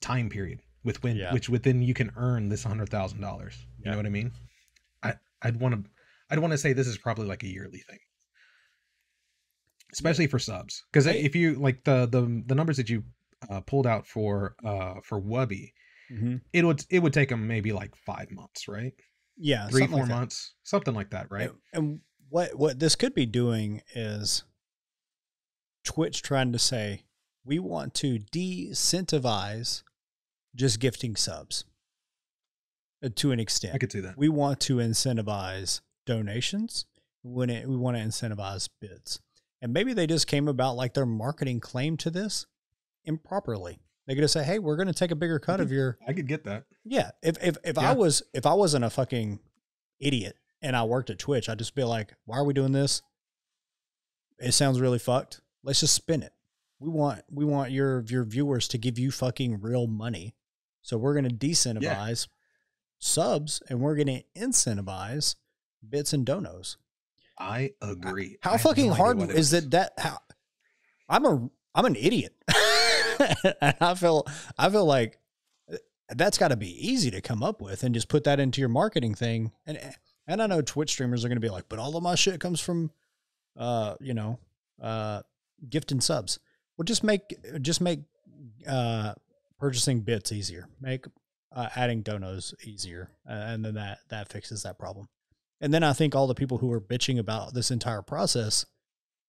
time period with when Yeah. which within you can earn this hundred thousand dollars. You Yeah. know what I mean? I I'd want to I'd want to say this is probably like a yearly thing, especially for subs. Because if you like the the the numbers that you uh, pulled out for uh for Wubby, hmm it would it would take them maybe like five months, right? Yeah. Three four like months, something like that, right? And, and what what this could be doing is Twitch trying to say we want to de-incentivize just gifting subs uh, to an extent. I could see that. we want to incentivize donations when it, we want to incentivize bits. And maybe they just came about like their marketing claim to this improperly. They could just say, "Hey, we're going to take a bigger cut of your I could get that. yeah, if if if I was if I wasn't a fucking idiot and I worked at Twitch, I'd just be like, "Why are we doing this? It sounds really fucked. Let's just spin it. We want we want your your viewers to give you fucking real money, so we're gonna decentivize subs and we're gonna incentivize bits and donos. I agree. How I fucking no hard is was. it that how I'm a I'm an idiot. and I feel I feel like uh, that's got to be easy to come up with and just put that into your marketing thing. And and I know Twitch streamers are going to be like, "But all of my shit comes from uh, you know, uh gift and subs." Well, just make just make uh purchasing bits easier. Make uh, adding donos easier, uh, and then that that fixes that problem. And then I think all the people who are bitching about this entire process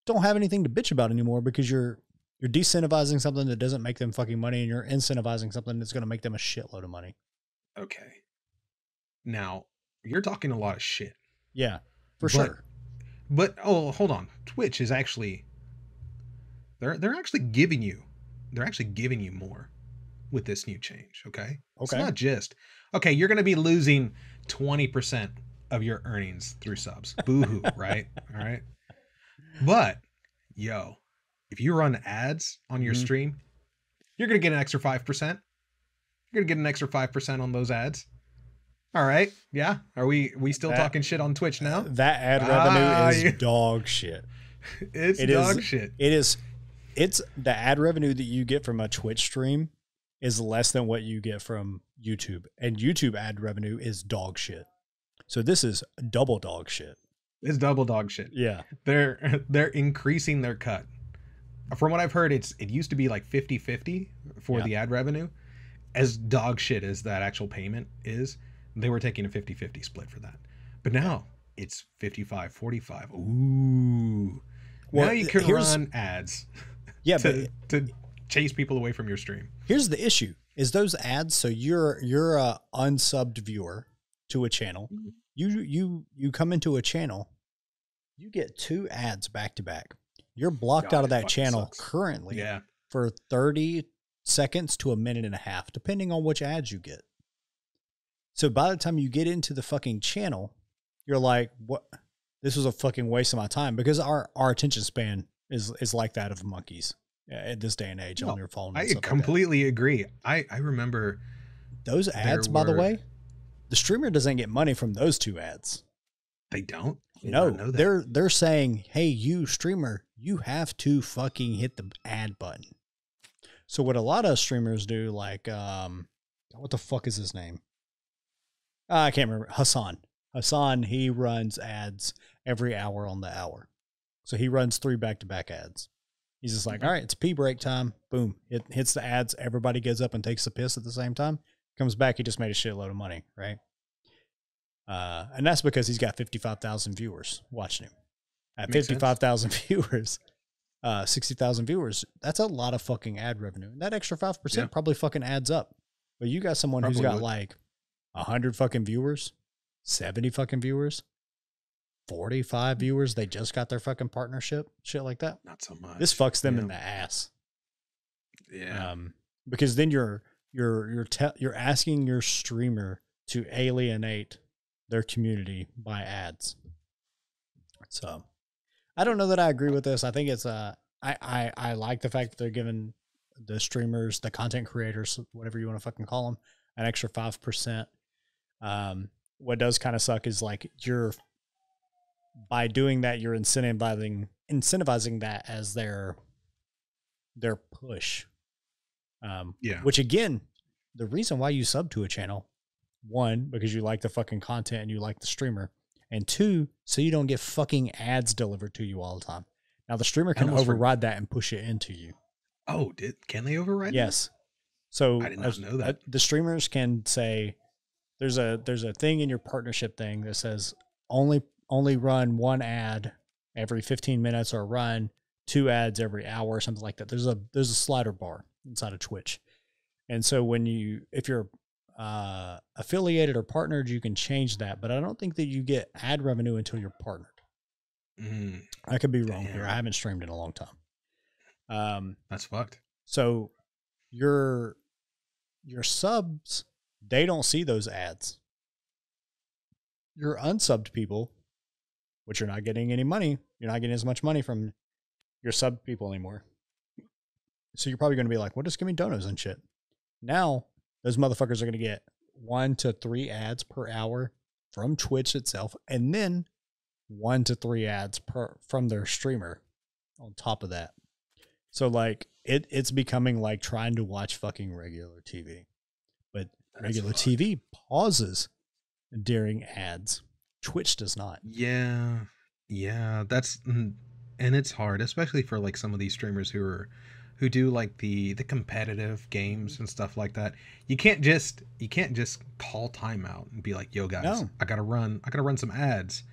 don't have anything to bitch about anymore because you're you're decentivizing something that doesn't make them fucking money and you're incentivizing something that's going to make them a shitload of money. Okay. Now you're talking a lot of shit. Yeah, for But- sure. But oh, hold on. Twitch is actually they're they're actually giving you they're actually giving you more with this new change, okay? It's Okay. not just okay, you're gonna be losing 20% of your earnings through subs. Boo-hoo, right? All right. But yo, if you run ads on your Mhm. stream, you're gonna get an extra five percent. You're gonna get an extra five percent on those ads. All right. Yeah. Are we we still That- talking shit on Twitch now? That ad Ah, revenue you- is dog shit. It's It is- dog shit. It is it's the ad revenue that you get from a Twitch stream is less than what you get from YouTube. And YouTube ad revenue is dog shit. So this is double dog shit. It's double dog shit. Yeah. They're they're increasing their cut. From what I've heard, it's it used to be like 50-50 for Yeah. the ad revenue. As dog shit as that actual payment is, they were taking a 50-50 split for that. But now it's 55-45. Ooh. Well, now you can run ads Yeah, to, but to chase people away from your stream. here's the issue is those ads so you're you're a unsubbed viewer to a channel. Mhm. You you you come into a channel, you get two ads back to back. You're blocked God, out of that channel sucks. currently Yeah. for 30 seconds to a minute and a half, depending on which ads you get. So by the time you get into the fucking channel, you're like, what? This was a fucking waste of my time because our, our attention span is is like that of monkeys at this day and age No, on your phone. I stuff like completely agree. I I remember Those ads, by the way, the streamer doesn't get money from those two ads. they don't. Did No, not they're they're saying, "Hey, you streamer, you have to fucking hit the ad button." So what a lot of streamers do, like, um, what the fuck is his name? Ah, I can't remember. Hassan. Hassan. He runs ads every hour on the hour, so he runs three back to back ads. He's just like, "All right, it's pee break time." Boom, it hits the ads. Everybody gets up and takes a piss at the same time. Comes back, he just made a shitload of money, right? Uh, and that's because he's got 55,000 viewers watching him. At 55,000 viewers, uh, 60,000 viewers, that's a lot of fucking ad revenue. And that extra 5% Yeah. probably fucking adds up. But you got someone who's got would. like 100 fucking viewers, 70 fucking viewers, 45 viewers. They just got their fucking partnership, shit like that. not so much. This fucks them in the ass Yeah. um, because then you're you're you're te- you're asking your streamer to alienate their community by ads. So, I don't know that I agree with this. I think it's uh, I I I like the fact that they're giving the streamers, the content creators, whatever you want to fucking call them, an extra five percent. Um, what does kind of suck is like you're by doing that, you're incentivizing incentivizing that as their their push. Um, Yeah. Which again, the reason why you sub to a channel, one because you like the fucking content and you like the streamer, and two so you don't get fucking ads delivered to you all the time. Now the streamer can override that and push it into you. oh, did can they override? that? Yes. So I did not know that. uh, the streamers can say there's a there's a thing in your partnership thing that says only only run one ad every 15 minutes or run two ads every hour or something like that. There's a there's a slider bar inside of Twitch. And so when you if you're uh affiliated or partnered, you can change that, but I don't think that you get ad revenue until you're partnered. Mm, I could be wrong here. I haven't streamed in a long time. Um that's fucked. so your your subs, they don't see those ads. Your unsubbed people, which you're not getting any money, you're not getting as much money from your sub people anymore. So you're probably going to be like, well, just give me donos and shit?" Now those motherfuckers are going to get one to three ads per hour from Twitch itself, and then one to three ads per from their streamer on top of that. So like it it's becoming like trying to watch fucking regular TV. But That's regular. TV pauses during ads. Twitch does not. Yeah, yeah, that's mm, and it's hard, especially for like some of these streamers who are who do like the the competitive games and stuff like that. You can't just you can't just call timeout and be like, "Yo, guys, No. I gotta run, I gotta run some ads."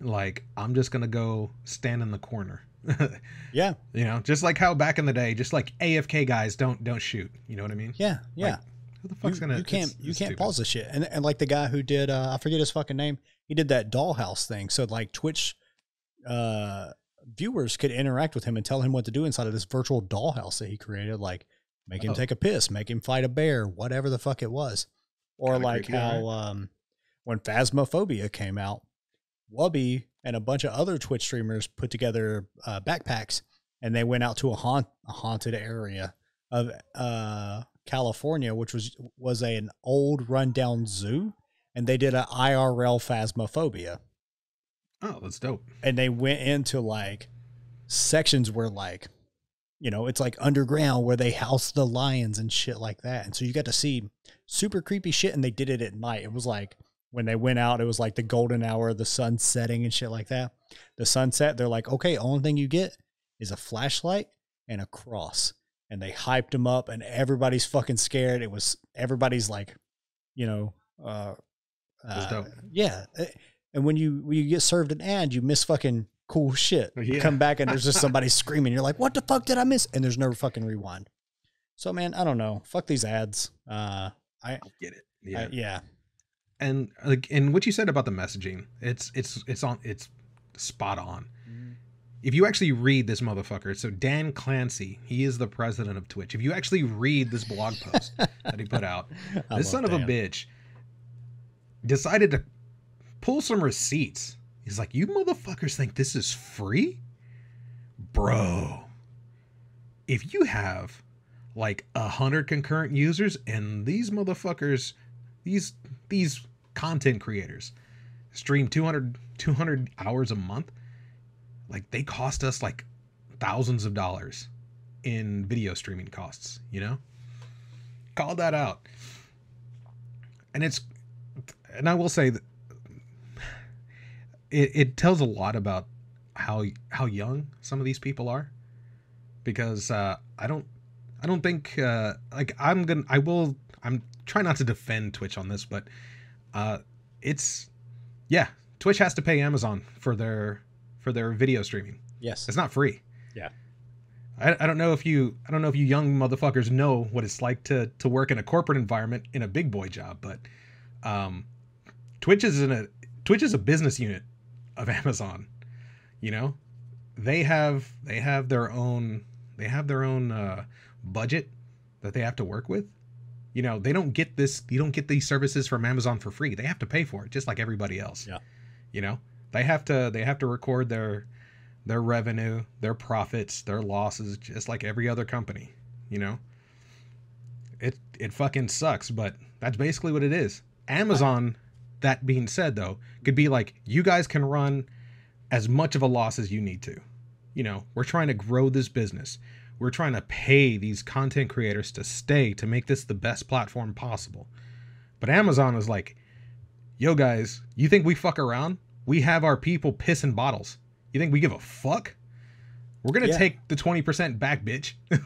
Like I'm just gonna go stand in the corner. Yeah, you know, just like how back in the day, just like AFK guys don't don't shoot. You know what I mean? yeah, yeah. Who the you, fuck's gonna? you can't it's- you it's can't stupid. pause this shit. And and like the guy who did uh I forget his fucking name. He did that dollhouse thing. So like Twitch uh viewers could interact with him and tell him what to do inside of this virtual dollhouse that he created like make him Oh. take a piss, make him fight a bear, whatever the fuck it was. Or Kinda like how um when Phasmophobia came out, Wubby and a bunch of other Twitch streamers put together uh, backpacks and they went out to a haunt a haunted area of uh California, which was was a, an old rundown zoo, and they did an IRL phasmophobia, Oh, that's dope. and they went into like sections where like, you know, it's like underground where they house the lions and shit like that, and so you got to see super creepy shit, and they did it at night. It was like when they went out, it was like the golden hour, the sun setting and shit like that. The sunset, they're like, okay, only thing you get is a flashlight and a cross and they hyped them up and everybody's fucking scared it was everybody's like you know uh, uh yeah Eh, and when you when you get served an ad you miss fucking cool shit you Yeah. come back and there's just somebody screaming you're like what the fuck did i miss and there's no fucking rewind so man i don't know fuck these ads uh i, Get it? yeah. Yeah. I yeah and like and what you said about the messaging, it's it's it's on it's spot on. If you actually read this motherfucker, so Dan Clancy, he is the president of Twitch. If you actually read this blog post that he put out, this son love of a bitch decided to pull some receipts. He's like, "You motherfuckers think this is free, bro? If you have like a hundred concurrent users and these motherfuckers, these these content creators stream 200 200 hours a month, like they cost us like thousands of dollars in video streaming costs. You know, call that out." and it's and I will say that it, it tells a lot about how how young some of these people are because uh, I don't I don't think uh, like I'm gonna I will I'm trying not to defend Twitch on this but uh, it's yeah Twitch has to pay Amazon for their for their video streaming Yes. it's not free. Yeah. I, I don't know if you I don't know if you young motherfuckers know what it's like to to work in a corporate environment in a big boy job, but um, Twitch is in a Twitch is a business unit of Amazon. You know, they have they have their own they have their own uh, budget that they have to work with. You know, they don't get this. You don't get these services from Amazon for free. They have to pay for it, just like everybody else. Yeah. You know, they have to they have to record their their revenue, their profits, their losses, just like every other company. You know, it it fucking sucks, but that's basically what it is. Amazon. That being said, though, could be like you guys can run as much of a loss as you need to. You know, we're trying to grow this business. We're trying to pay these content creators to stay to make this the best platform possible. But Amazon is like, yo, guys, you think we fuck around? We have our people pissing bottles. You think we give a fuck? We're going to Yeah. take the 20% back, bitch.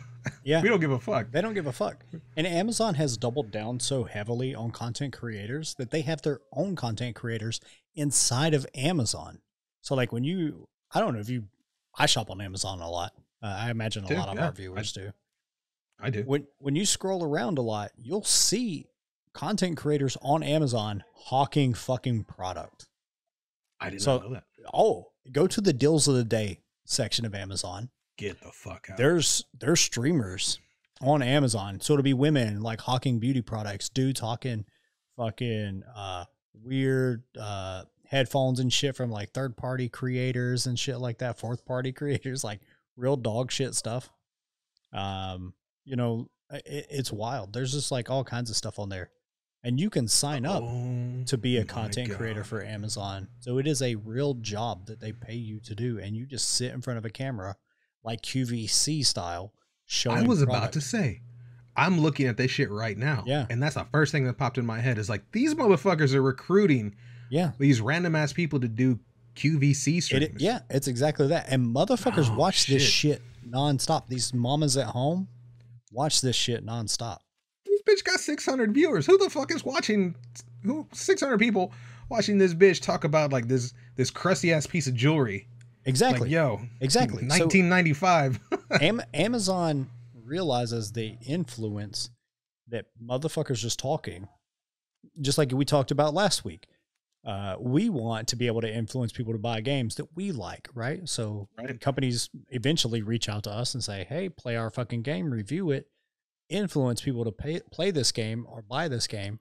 Yeah. we don't give a fuck. They don't give a fuck. And Amazon has doubled down so heavily on content creators that they have their own content creators inside of Amazon. So, like when you, I don't know if you, I shop on Amazon a lot. Uh, I imagine a Do, lot of yeah. our viewers do. I do. When when you scroll around a lot, you'll see content creators on Amazon hawking fucking product. I didn't So- know that. Oh, go to the deals of the day section of Amazon. Get the fuck out. there's there's streamers on Amazon. So it'll be women like hawking beauty products, dudes hawking fucking uh weird uh headphones and shit from like third party creators and shit like that, fourth party creators, like real dog shit stuff. Um, you know, it, it's wild. There's just like all kinds of stuff on there. And you can sign up Oh to be a content creator for Amazon. So it is a real job that they pay you to do, and you just sit in front of a camera, like QVC style, showing. I was about to say, I'm looking at this shit right now. Yeah. And that's the first thing that popped in my head is like, these motherfuckers are recruiting Yeah, these random ass people to do QVC it, streams. yeah, it's exactly that. And motherfuckers Oh, watch this shit. shit nonstop. These mamas at home watch this shit nonstop. This bitch got 600 viewers. Who the fuck is watching? Who 600 people watching this bitch talk about like this this crusty ass piece of jewelry? Exactly. Like, yo, Exactly. 1995. Am- Amazon realizes the influence that motherfuckers just talking, just like we talked about last week. Uh, we want to be able to influence people to buy games that we like, right? So Right. companies eventually reach out to us and say, "Hey, play our fucking game, review it, influence people to pay, play this game or buy this game."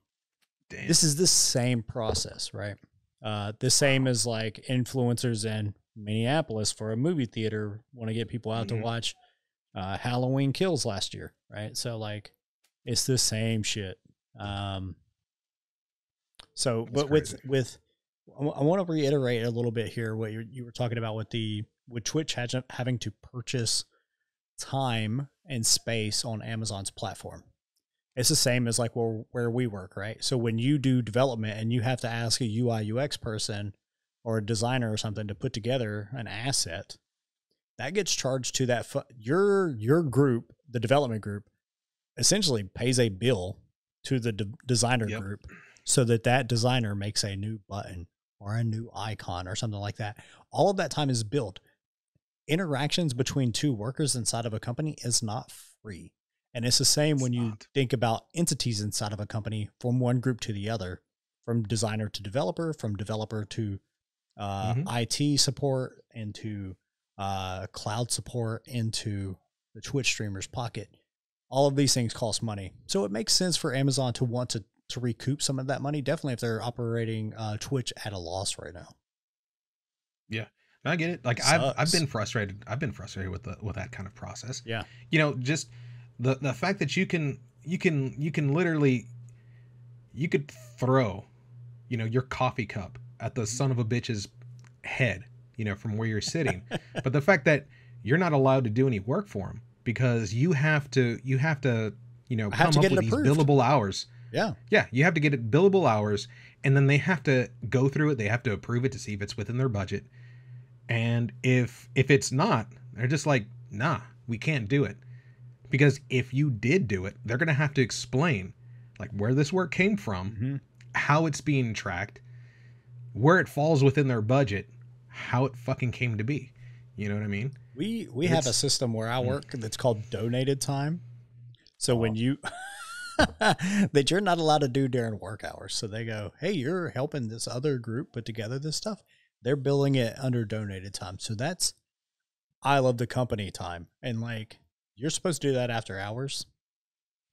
Damn. This is the same process, right? Uh, the same as like influencers in Minneapolis for a movie theater want to get people out Mhm. to watch uh, Halloween Kills last year, right? So like, it's the same shit. Um, so, That's but with crazy. with, I want to reiterate a little bit here what you you were talking about with the with Twitch having to purchase time and space on Amazon's platform. It's the same as like where where we work, right? So when you do development and you have to ask a UI UX person or a designer or something to put together an asset, that gets charged to that fu- your your group, the development group, essentially pays a bill to the de- designer Yep. group so that that designer makes a new button or a new icon or something like that. All of that time is billed. Interactions between two workers inside of a company is not free. And it's the same It's when you not. think about entities inside of a company from one group to the other. from designer to developer, from developer to uh, IT support, into uh, cloud support, into the Twitch streamers pocket. All of these things cost money, so it makes sense for Amazon to want to to recoup some of that money. Definitely, if they're operating uh, Twitch at a loss right now. Yeah, I get it. Like I've I've been frustrated. I've been frustrated with the with that kind of process. Yeah, you know, just the the fact that you can you can you can literally you could throw, you know, your coffee cup at the son of a bitch's head, you know, from where you're sitting. but the fact that you're not allowed to do any work for him because you have to you have to you know come up with these billable hours yeah. Yeah. You have to get it billable hours and then they have to go through it. They have to approve it to see if it's within their budget. And if if it's not, they're just like, nah, we can't do it. Because if you did do it, they're gonna have to explain like where this work came from, mm-hmm. how it's being tracked, where it falls within their budget, how it fucking came to be. You know what I mean? We we it's, have a system where I mm. work that's called donated time. So oh. when you that you're not allowed to do during work hours. So they go, hey, you're helping this other group put together this stuff. They're billing it under donated time. So that's, I love the company time. And like, you're supposed to do that after hours.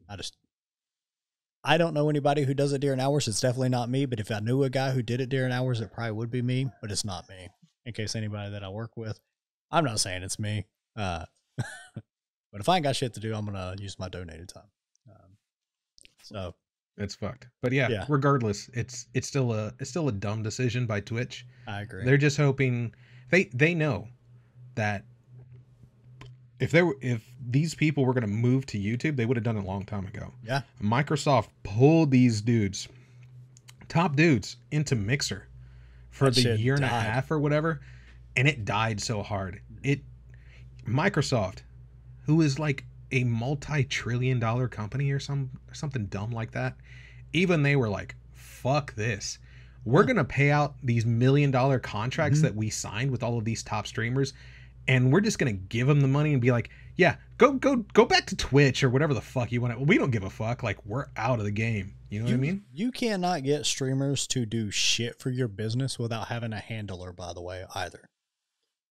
I just, I don't know anybody who does it during hours. It's definitely not me. But if I knew a guy who did it during hours, it probably would be me. But it's not me. In case anybody that I work with, I'm not saying it's me. Uh, but if I ain't got shit to do, I'm gonna use my donated time. So it's fucked. But yeah, yeah, regardless, it's it's still a it's still a dumb decision by Twitch. I agree. They're just hoping they they know that if they were if these people were going to move to YouTube, they would have done it a long time ago. Yeah. Microsoft pulled these dudes, top dudes, into Mixer for that the year died. and a half or whatever, and it died so hard. It Microsoft, who is like a multi-trillion dollar company or some or something dumb like that even they were like fuck this we're going to pay out these million dollar contracts mm-hmm. that we signed with all of these top streamers and we're just going to give them the money and be like yeah go go go back to twitch or whatever the fuck you want to we don't give a fuck like we're out of the game you know you, what i mean you cannot get streamers to do shit for your business without having a handler by the way either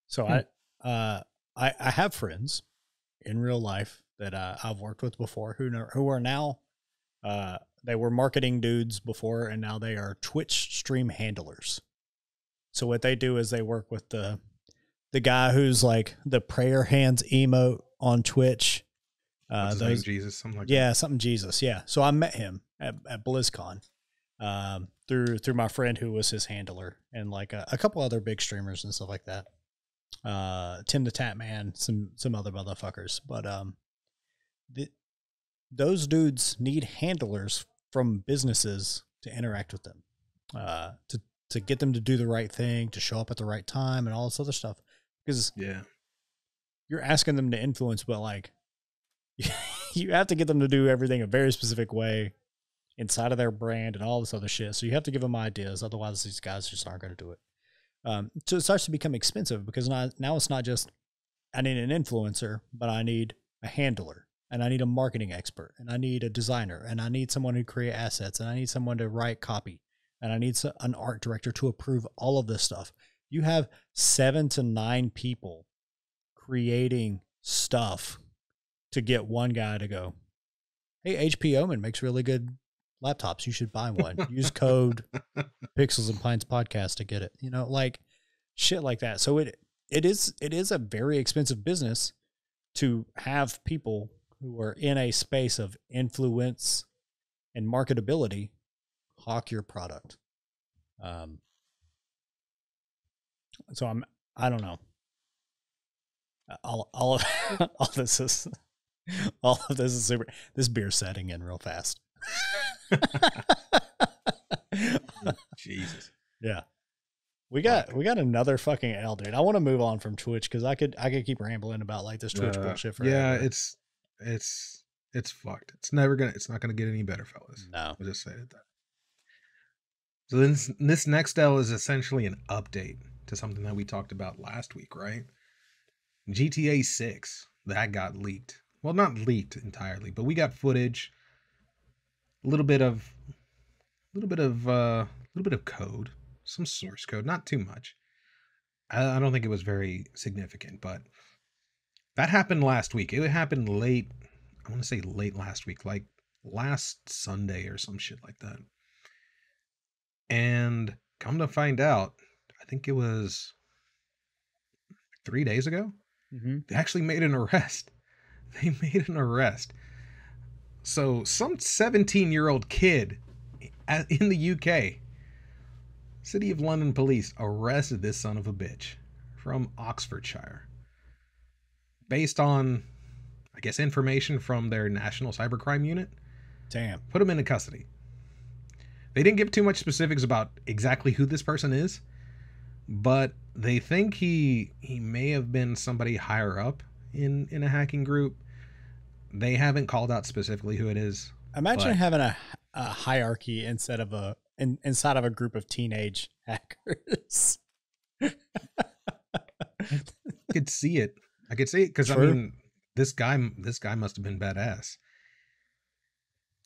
so hmm. i uh I, I have friends in real life that uh, I've worked with before who know, who are now uh, they were marketing dudes before and now they are Twitch stream handlers. So what they do is they work with the the guy who's like the prayer hands emote on Twitch. Uh, those, Jesus, something like yeah, that. something Jesus, yeah. So I met him at, at BlizzCon um, through through my friend who was his handler and like a, a couple other big streamers and stuff like that. Uh, Tim the Tatman, some some other motherfuckers, but um, the, those dudes need handlers from businesses to interact with them, uh, to to get them to do the right thing, to show up at the right time, and all this other stuff. Because yeah, you're asking them to influence, but like you have to get them to do everything a very specific way inside of their brand and all this other shit. So you have to give them ideas, otherwise these guys just aren't going to do it. Um, so it starts to become expensive because now, now it's not just I need an influencer, but I need a handler and I need a marketing expert, and I need a designer, and I need someone to create assets, and I need someone to write copy, and I need an art director to approve all of this stuff. You have seven to nine people creating stuff to get one guy to go, Hey, HP Omen makes really good laptops. You should buy one. Use code Pixels and Pints podcast to get it. You know, like shit like that. So it it is it is a very expensive business to have people who are in a space of influence and marketability hawk your product. Um, so I'm I don't know. All all of all this is all of this is super. This beer setting in real fast. Jesus. Yeah. We got we got another fucking L, dude. I want to move on from Twitch because I could I could keep rambling about like this Twitch uh, bullshit. Yeah, it's it's it's fucked. It's never gonna. It's not gonna get any better, fellas. No, I'll just say it that. So this this next L is essentially an update to something that we talked about last week, right? GTA 6 that got leaked. Well, not leaked entirely, but we got footage, a little bit of a little bit of uh, a little bit of code, some source code, not too much. I, I don't think it was very significant, but that happened last week. It happened late. I want to say late last week, like last Sunday or some shit like that. And come to find out, think it was three days ago. Mm-hmm. They actually made an arrest. They made an arrest. So some 17 year old kid in the UK, City of London police arrested this son of a bitch from Oxfordshire, based on, I guess, information from their National Cybercrime Unit. Damn. Put him into custody. They didn't give too much specifics about exactly who this person is, but they think he he may have been somebody higher up in in a hacking group. They haven't called out specifically who it is. Imagine But- having a, a hierarchy instead of a in, inside of a group of teenage hackers. I could see it. I could see it because I mean, this guy this guy must have been badass.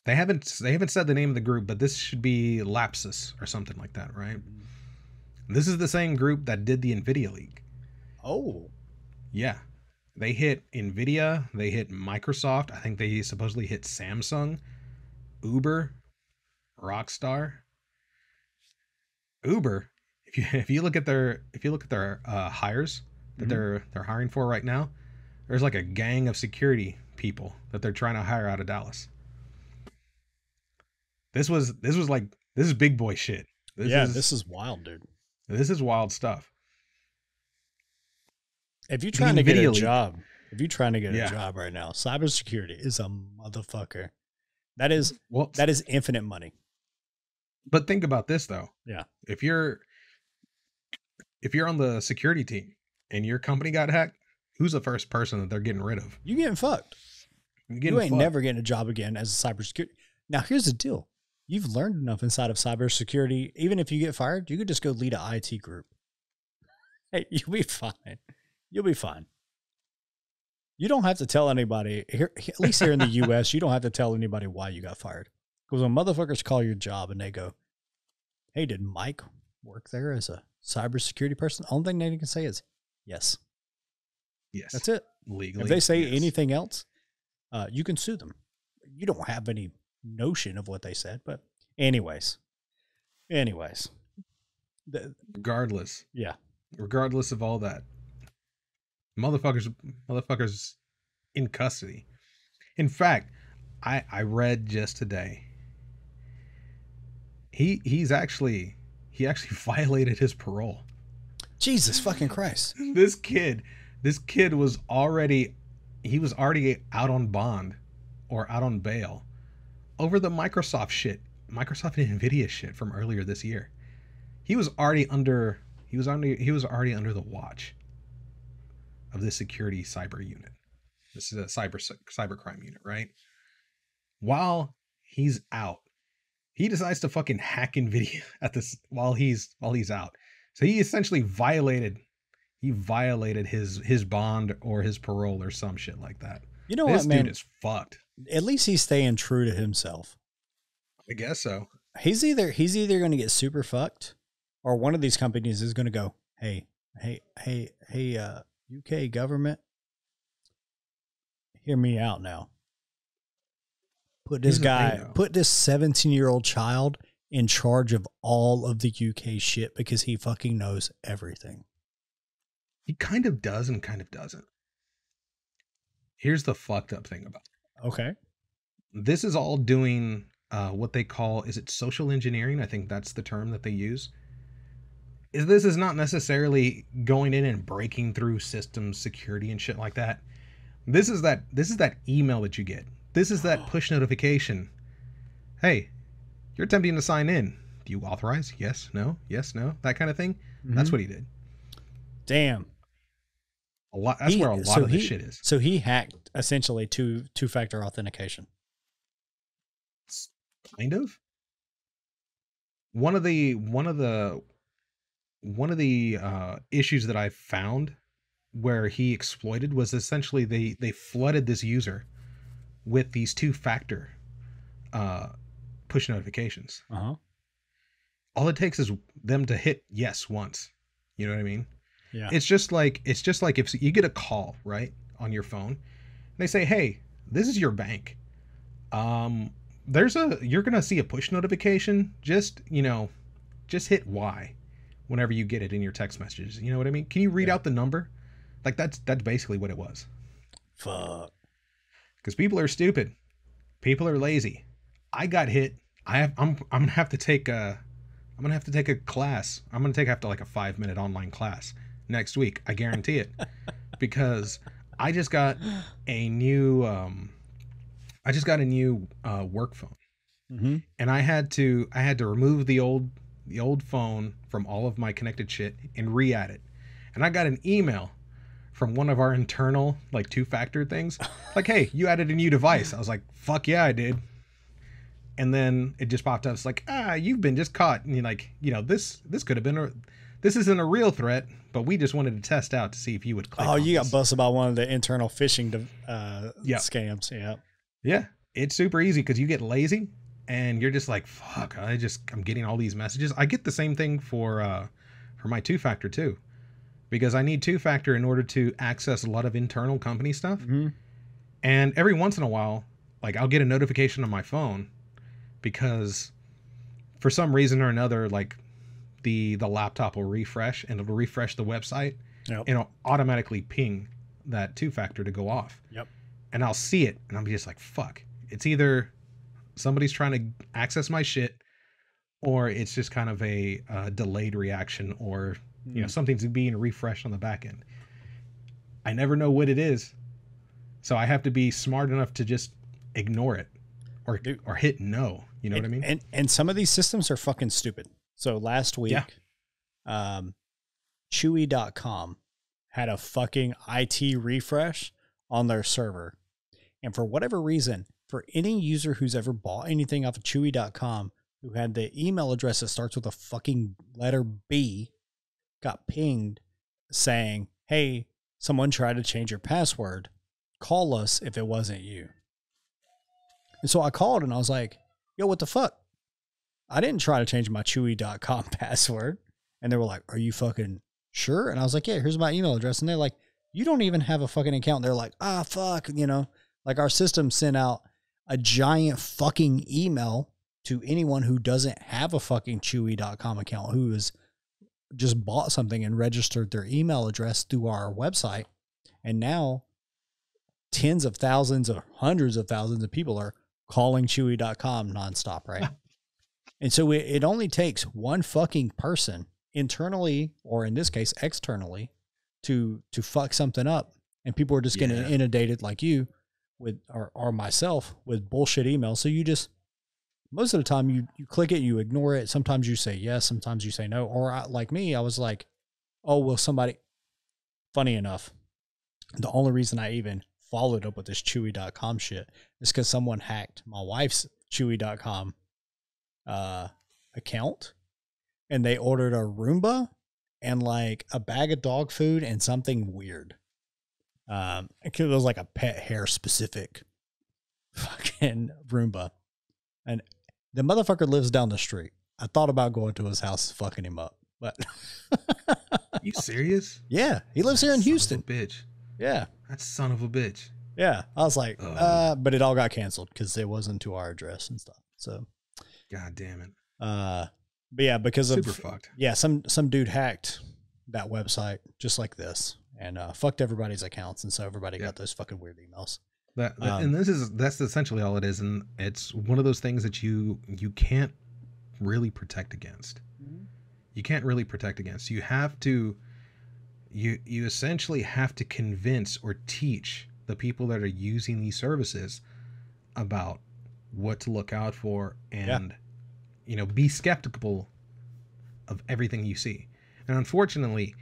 They haven't they haven't said the name of the group, but this should be Lapsus or something like that, right? Mm-hmm. This is the same group that did the Nvidia leak. Oh, Yeah. They hit Nvidia, they hit Microsoft, I think they supposedly hit Samsung, Uber, Rockstar. Uber, if you if you look at their if you look at their uh, hires that Mhm. they're they're hiring for right now, there's like a gang of security people that they're trying to hire out of Dallas. This was this was like this is big boy shit. This yeah, is this is wild, dude. This is wild stuff. If you're trying to get a job, if you're trying to get Yeah. a job right now, cybersecurity is a motherfucker. That is Well, that is infinite money. But think about this though. Yeah. If you're if you're on the security team and your company got hacked, who's the first person that they're getting rid of? You getting fucked. You ain't fucked. never getting a job again as a cybersecurity. Now here's the deal. You've learned enough inside of cybersecurity. Even if you get fired, you could just go lead a IT group. Hey, you'll be fine. You'll be fine. You don't have to tell anybody here. At least here in the U.S., you don't have to tell anybody why you got fired. Because when motherfuckers call your job and they go, "Hey, did Mike work there as a cybersecurity person?" Only thing they can say is, "Yes." Yes. That's it. Legally. If they say yes. anything else, uh, you can sue them. You don't have any notion of what they said, but anyways, anyways, the, regardless, yeah, regardless of all that, motherfuckers motherfuckers in custody. In fact, I I read just today. He he's actually he actually violated his parole. Jesus fucking Christ, this kid this kid was already he was already out on bond or out on bail over the microsoft shit microsoft and nvidia shit from earlier this year. He was already under he was under he was already under the watch of this security cyber unit. This is a cyber cybercrime unit right? While he's out he decides to fucking hack nvidia at this while he's while he's out. So he essentially violated he violated his his bond or his parole or some shit like that. You know this what, man? dude is fucked. At least he's staying true to himself. I guess so. He's either he's either going to get super fucked, or one of these companies is going to go, "Hey, hey, hey, hey, uh, UK government, hear me out now. Put this Here's guy, put this 17 year old child in charge of all of the UK shit because he fucking knows everything. He kind of does and kind of doesn't. Here's the fucked up thing about it. Okay. this is all doing uh, what they call is it social engineering? I think that's the term that they use. Is this is not necessarily going in and breaking through systems security and shit like that. This is that this is that email that you get. This is that push notification. Hey, you're attempting to sign in. Do you authorize? Yes, no, yes, no, that kind of thing. That's Mhm. what he did. Damn. A lot. That's He- where a lot so of this shit is. So he hacked essentially two two factor authentication. kind of one of the one of the one of the uh issues that i found where he exploited was essentially they they flooded this user with these two factor uh push notifications Uh huh. all it takes is them to hit yes once. You know what I mean? Yeah. It's just like it's just like if you get a call, right, on your phone. And they say, "Hey, this is your bank. Um there's a you're going to see a push notification. Just, you know, just hit Y whenever you get it in your text messages. You know what I mean? Can you read Yeah. out the number? Like that's that's basically what it was. Fuck. Cuz people are stupid. People are lazy. I got hit. I have I'm I'm going to have to take a I'm going to have to take a class. I'm going to take after like a 5 minute online class next week. I guarantee it. because I just got a new um I just got a new uh work phone Mm-hmm. and I had to I had to remove the old the old phone from all of my connected shit and re-add it. And I got an email from one of our internal like two-factor things like, "Hey, you added a new device." I was like, "Fuck yeah, I did." And then it just popped up. It's like, "Ah, you've been just caught." And you're like, you know, this this could have been a this isn't a real threat, but we just wanted to test out to see if you would click. Oh, you got busted by one of the internal phishing uh, Yeah. scams. Yeah. Yeah, it's super easy because you get lazy and you're just like, fuck. I just I'm getting all these messages. I get the same thing for uh for my two factor too, because I need two factor in order to access a lot of internal company stuff. Mm-hmm. And every once in a while, like I'll get a notification on my phone because for some reason or another, like the the laptop will refresh and it'll refresh the website Yep. and it'll automatically ping that two factor to go off. Yep. And I'll see it and I'm just like, fuck. It's either somebody's trying to access my shit or it's just kind of a uh, delayed reaction or you know something's being refreshed on the back end. I never know what it is. So I have to be smart enough to just ignore it or Dude. or hit no. You know and, what I mean? And and some of these systems are fucking stupid. So last week, Yeah. um, Chewy.com had a fucking IT refresh on their server. And for whatever reason, for any user who's ever bought anything off of Chewy.com who had the email address that starts with a fucking letter B got pinged saying, Hey, someone tried to change your password. Call us if it wasn't you. And so I called and I was like, yo, what the fuck? I didn't try to change my chewy.com password. And they were like, are you fucking sure? And I was like, yeah, here's my email address. And they're like, you don't even have a fucking account. They're like, ah, fuck, you know, like our system sent out a giant fucking email to anyone who doesn't have a fucking chewy.com account who has just bought something and registered their email address through our website. And now tens of thousands or hundreds of thousands of people are calling chewy.com nonstop, right? and so it, it only takes one fucking person internally or in this case externally to to fuck something up. And people are just getting Yeah. inundated like you with or, or myself with bullshit emails. So you just most of the time you you click it you ignore it. Sometimes you say yes sometimes you say no. Or I, like me i was like oh well somebody funny enough the only reason i even followed up with this chewy.com shit is because someone hacked my wife's chewy.com uh account and they ordered a roomba and like a bag of dog food and something weird um it was like a pet hair specific fucking roomba and the motherfucker lives down the street i thought about going to his house fucking him up but you serious? yeah he lives here in Son of a houston bitch. yeah That son of a bitch. yeah i was like Ugh. uh but it all got canceled because it wasn't to our address and stuff so God damn it. uh but yeah because of Super fucked. yeah, some some dude hacked that website just like this and uh, fucked everybody's accounts, and so everybody Yeah. got those fucking weird emails. That, that- Um, and this is that's essentially all it is, and it's one of those things that you you can't really protect against. You can't really protect against. You have to you you essentially have to convince or teach the people that are using these services about what to look out for and you know be skeptical of everything you see. And unfortunately,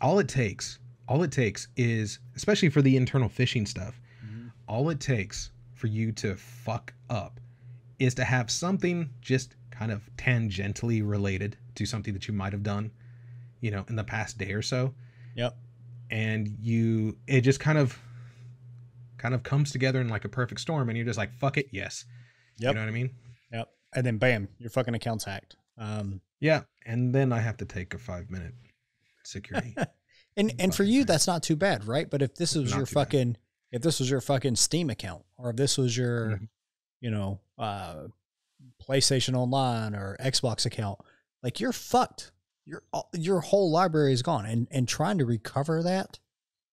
all it takes all it takes is especially for the internal phishing stuff mm-hmm. all it takes for you to fuck up is to have something just kind of tangentially related to something that you might have done, you know, in the past day or so. Yep. And you, it just kind of, kind of comes together in like a perfect storm, and you're just like, fuck it, yes. Yep. You know what I mean? And then bam, your fucking account's hacked. Um, Yeah, and then I have to take a five minute security. and and for you, thing. that's not too bad, right? But if this was Not your too bad. fucking, if this was your fucking Steam account, or if this was your, Mhm. you know, uh, PlayStation Online or Xbox account, like you're fucked. Your your whole library is gone, and and trying to recover that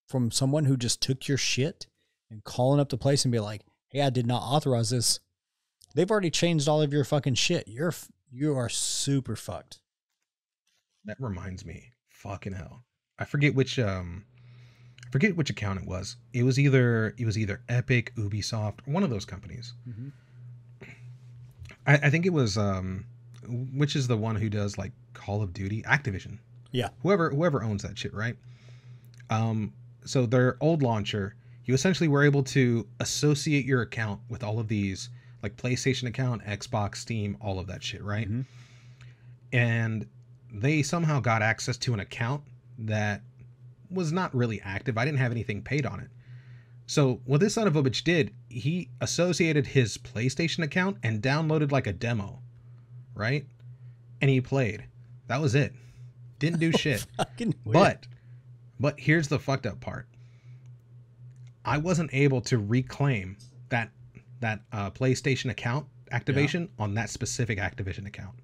from someone who just took your shit and calling up the place and be like, "Hey, I did not authorize this." They've already changed all of your fucking shit. You're you are super fucked. that reminds me, fucking hell, I forget which um, I forget which account it was. It was either it was either Epic, Ubisoft, one of those companies. I, I think it was um, which is the one who does like Call of Duty, Activision. Yeah. Whoever whoever owns that shit, right? Um, so their old launcher, you essentially were able to associate your account with all of these, like PlayStation account, Xbox, Steam, all of that shit, right? Mhm. And they somehow got access to an account that was not really active. I didn't have anything paid on it. So what this son of a bitch did, he associated his PlayStation account and downloaded like a demo, right? And he played. That was it. Didn't do shit. But but here's the fucked up part. I wasn't able to reclaim that that uh, PlayStation account activation on that specific Activision account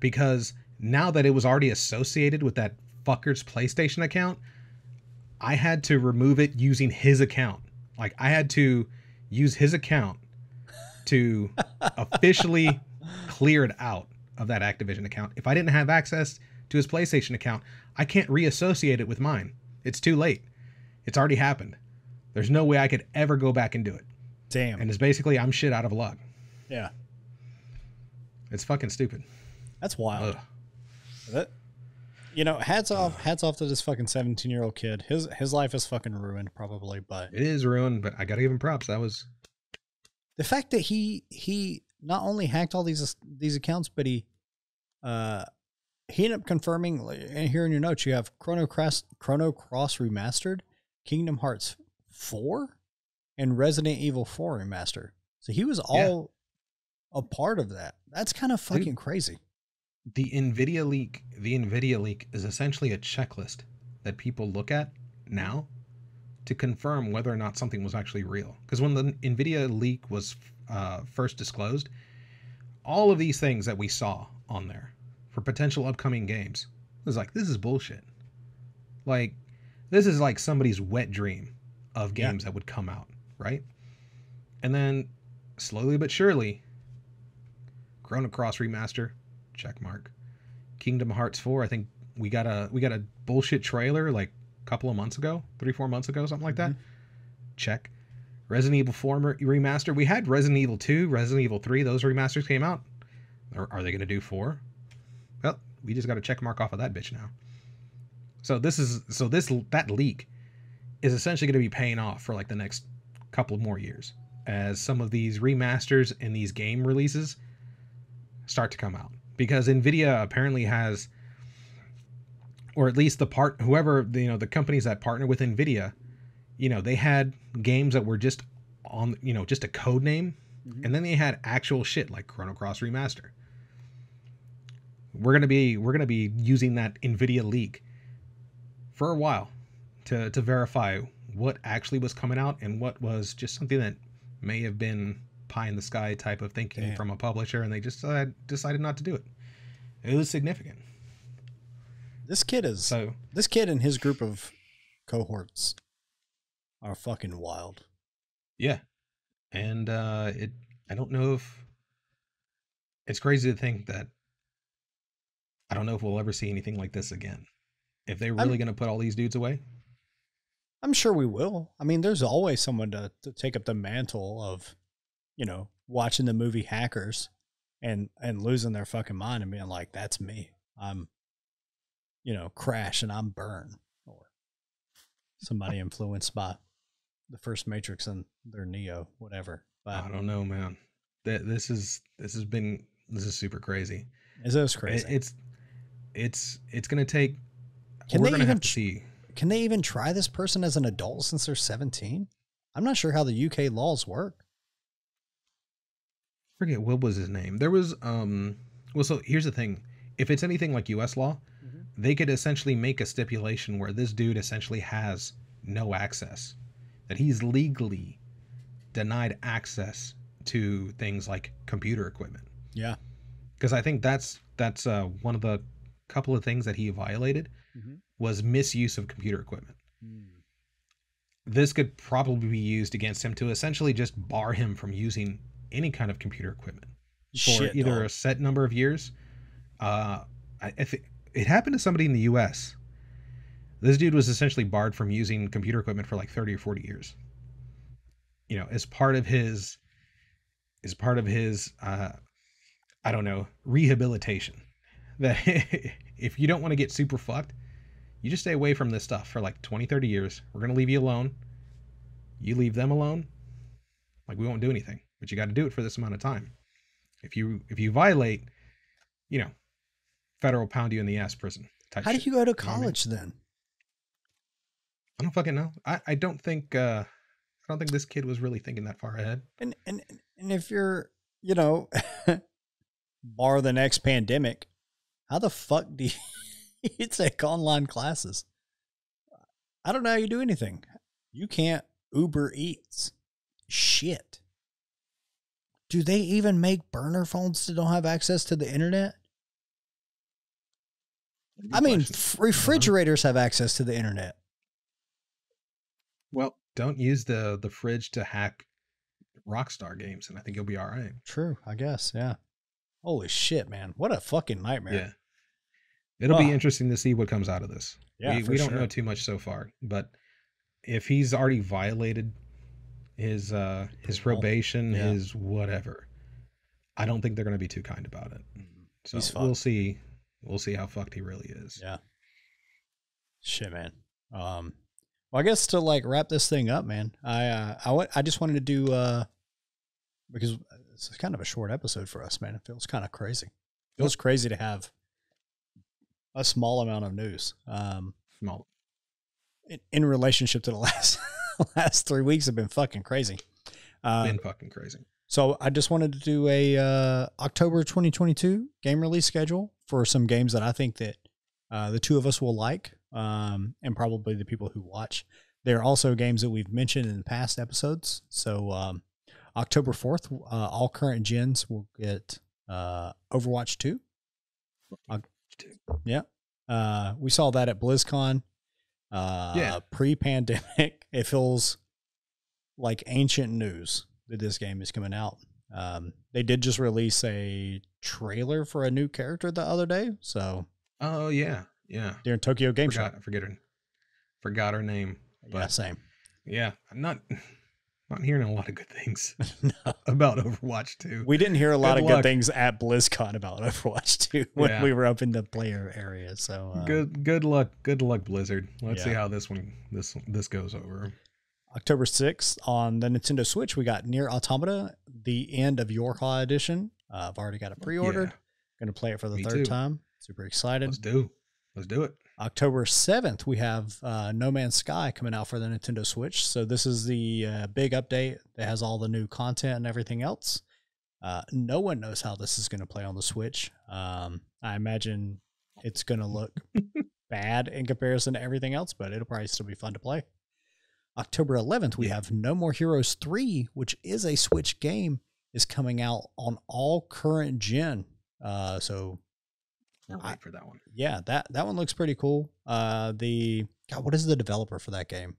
because now that it was already associated with that fucker's PlayStation account, I had to remove it using his account. Like I had to use his account to officially clear it out of that Activision account. If I didn't have access to his PlayStation account, I can't reassociate it with mine. It's too late. It's already happened. There's no way I could ever go back and do it. Damn. And it's basically I'm shit out of luck. yeah. It's fucking stupid. That's wild. Ugh. That, you know, hats off, hats off to this fucking seventeen year old kid. His his life is fucking ruined, probably. But It is ruined, but I gotta give him props. That was the fact that he he not only hacked all these these accounts, but he uh he ended up confirming. And here in your notes, you have Chrono Cross Chrono Cross remastered, Kingdom Hearts four, and Resident Evil four remaster. So he was all a part of that. That's kind of fucking crazy. the Nvidia leak. The Nvidia leak is essentially a checklist that people look at now to confirm whether or not something was actually real. Because when the Nvidia leak was uh, first disclosed, all of these things that we saw on there for potential upcoming games it was like, this is bullshit. Like, this is like somebody's wet dream of Yeah. games that would come out, right? And then slowly but surely, Chrono Cross remaster, check mark. Kingdom Hearts 4, I think we got a we got a bullshit trailer like a couple of months ago, three four months ago, something like that. Mm-hmm. Check. Resident Evil 4 mer- remaster. We had Resident Evil 2, Resident Evil 3. Those remasters came out. Are, are they going to do four? Well, we just got a check mark off of that bitch now. So this is so this that leak is essentially going to be paying off for like the next couple more years as some of these remasters and these game releases start to come out because Nvidia apparently has or at least the part whoever you know the companies that partner with Nvidia you know they had games that were just on you know just a code name Mhm. and then they had actual shit like Chrono Cross remaster we're going to be we're going to be using that Nvidia leak for a while to to verify what actually was coming out and what was just something that may have been pie in the sky type of thinking Damn. from a publisher and they just uh, decided not to do it it was significant This kid is so this kid and his group of cohorts are fucking wild. Yeah. And uh it I don't know if it's crazy to think that I don't know if we'll ever see anything like this again. If they're really going to put all these dudes away. I'm sure we will. I mean, there's always someone to, to take up the mantle of, you know, watching the movie Hackers and and losing their fucking mind and being like, "That's me. I'm, you know, Crash and I'm Burn," or somebody influenced by the first Matrix and their Neo, whatever. But I don't know, man. That this is this has been this is super crazy. is this It- crazy? it's it's it's going to take Can we're they to even have to see Can they even try this person as an adult since they're 17? I'm not sure how the UK laws work. forget what was his name. There was um Well, so here's the thing: if it's anything like U.S. law, Mhm. they could essentially make a stipulation where this dude essentially has no access, that he's legally denied access to things like computer equipment. Yeah. Because I think that's that's uh, one of the couple of things that he violated Mhm. Was misuse of computer equipment. This could probably be used against him to essentially just bar him from using any kind of computer equipment for Shit, either a set number of years. Uh, I, I think it happened to somebody in the U.S. This dude was essentially barred from using computer equipment for like thirty or forty years. You know, as part of his, as part of his, uh, I don't know, rehabilitation. That if you don't want to get super fucked, you just stay away from this stuff for like 20, 30 years. We're gonna leave you alone. You leave them alone. Like we won't do anything, but you got to do it for this amount of time. If you if you violate, you know, federal pound you in the ass prison. Type How shit. did you go to what I mean? college then? I don't fucking know. I I don't think uh I don't think this kid was really thinking that far ahead. And and and if you're, you know, bar the next pandemic, how the fuck do you take online classes? I don't know how you do anything. You can't Uber Eats. Shit. Do they even make burner phones that don't have access to the internet? I mean, f- uh-huh. refrigerators have access to the internet. well, don't use the the fridge to hack Rockstar games, and I think you'll be all right. True, I guess. Yeah. Holy shit, man! What a fucking nightmare. Yeah. It'll be Ah. interesting to see what comes out of this. Yeah, we, we don't sure. know too much so far, but if he's already violated his uh his probation, Yeah. his whatever, I don't think they're going to be too kind about it. So He's we'll see. We'll see how fucked he really is. Yeah. Shit, man. Um, well, I guess to like wrap this thing up, man. I uh, I wa- I just wanted to do uh because it's kind of a short episode for us, man. It feels kind of crazy. It feels crazy to have a small amount of news. Um, Small. in, in relationship to the last last three weeks have been fucking crazy. Uh, Been fucking crazy. So I just wanted to do a uh, October 2022 game release schedule for some games that I think that uh, the two of us will like, um, and probably the people who watch. There are also games that we've mentioned in past episodes. So um, October 4th, uh, all current gens will get uh, Overwatch 2. Yeah, uh, we saw that at BlizzCon. Uh, Yeah. Pre-pandemic, it feels like ancient news that this game is coming out. Um, they did just release a trailer for a new character the other day. So Oh yeah, yeah. during Tokyo Game forgot, Show. I forget her, forgot her name. But Yeah, same. yeah, I'm not not hearing a lot of good things no, about Overwatch 2. we didn't hear a lot Good of good things at BlizzCon about Overwatch 2 when Yeah. we were up in the player area. So uh, good good luck good luck Blizzard. Let's see how this one this this goes over. October 6th on the Nintendo Switch, we got NieR Automata, the end of YoRHa edition. Uh, I've already got it pre-ordered. Going to play it for the Me third too. time. Super excited. Let's do. Let's do it. October 7th, we have uh, No Man's Sky coming out for the Nintendo Switch. So, this is the uh, big update that has all the new content and everything else. Uh, no one knows how this is going to play on the Switch. Um, I imagine it's going to look bad in comparison to everything else, but it'll probably still be fun to play. October 11th, we Yeah. have No More Heroes 3, which is a Switch game, is coming out on all current gen. Uh, so We'll I- wait for that one. yeah, that that one looks pretty cool. Uh, the God, what is the developer for that game?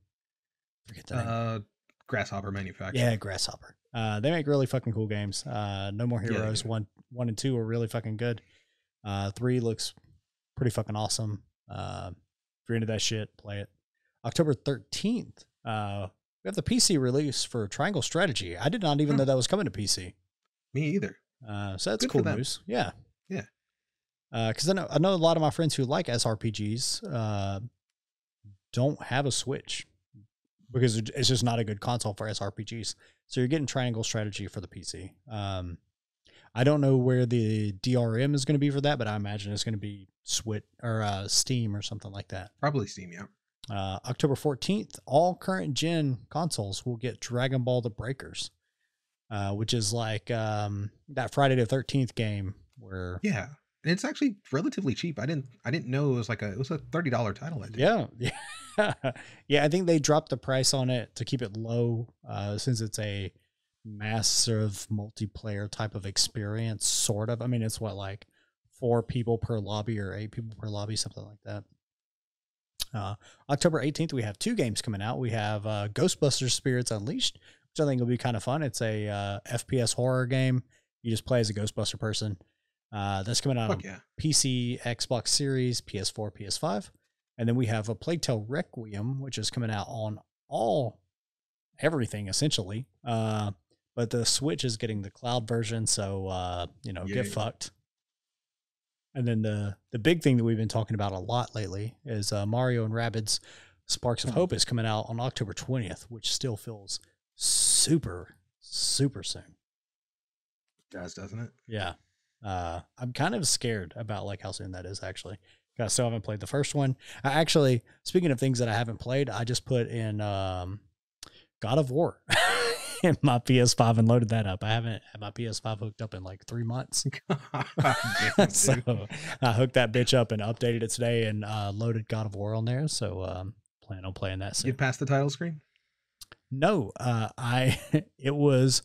Forget name. Uh, Grasshopper Manufacturing. yeah, Grasshopper. Uh, they make really fucking cool games. Uh, No More Heroes do. one one and two are really fucking good. Uh, three looks pretty fucking awesome. Uh, if you're into that shit, play it. October thirteenth, uh, we have the PC release for Triangle Strategy. I did not even Hmm. know that was coming to PC. Me either. Uh, so that's Good cool news. Yeah. Because I know I know a lot of my friends who like SRPGs uh, don't have a Switch because it's just not a good console for SRPGs. So you're getting Triangle Strategy for the PC. Um, I don't know where the DRM is going to be for that, but I imagine it's going to be Switch or uh, Steam or something like that. Probably Steam. Yeah. Uh, October 14th, all current gen consoles will get Dragon Ball The Breakers, uh, which is like um, that Friday the 13th game Where Yeah. And it's actually relatively cheap. I didn't I didn't know it was like a it was a thirty dollar title, I yeah, yeah, yeah. I think they dropped the price on it to keep it low, uh, since it's a massive multiplayer type of experience. Sort of. I mean, it's what like four people per lobby or eight people per lobby, something like that. Uh, October 18th, we have two games coming out. We have uh, Ghostbusters Spirits Unleashed, which I think will be kind of fun. It's a uh, FPS horror game. You just play as a Ghostbuster person. Uh, that's coming out on yeah. PC, Xbox Series, PS4, PS5. And then we have a Plague Tale Requiem, which is coming out on all everything essentially. Uh, but the Switch is getting the cloud version, so uh, you know, get Yay. fucked. And then the the big thing that we've been talking about a lot lately is uh, Mario and Rabbids Sparks of Hope is coming out on October 20th, which still feels super super soon. does, doesn't it? Yeah. Uh, I'm kind of scared about like how soon that is actually. I still haven't played the first one. I actually, speaking of things that I haven't played, I just put in um, God of War in my PS5 and loaded that up. I haven't had my PS5 hooked up in like three months. Damn, so. I hooked that bitch up and updated it today and uh, loaded God of War on there. So um, plan on playing that soon. Get past the title screen? No, uh, I it was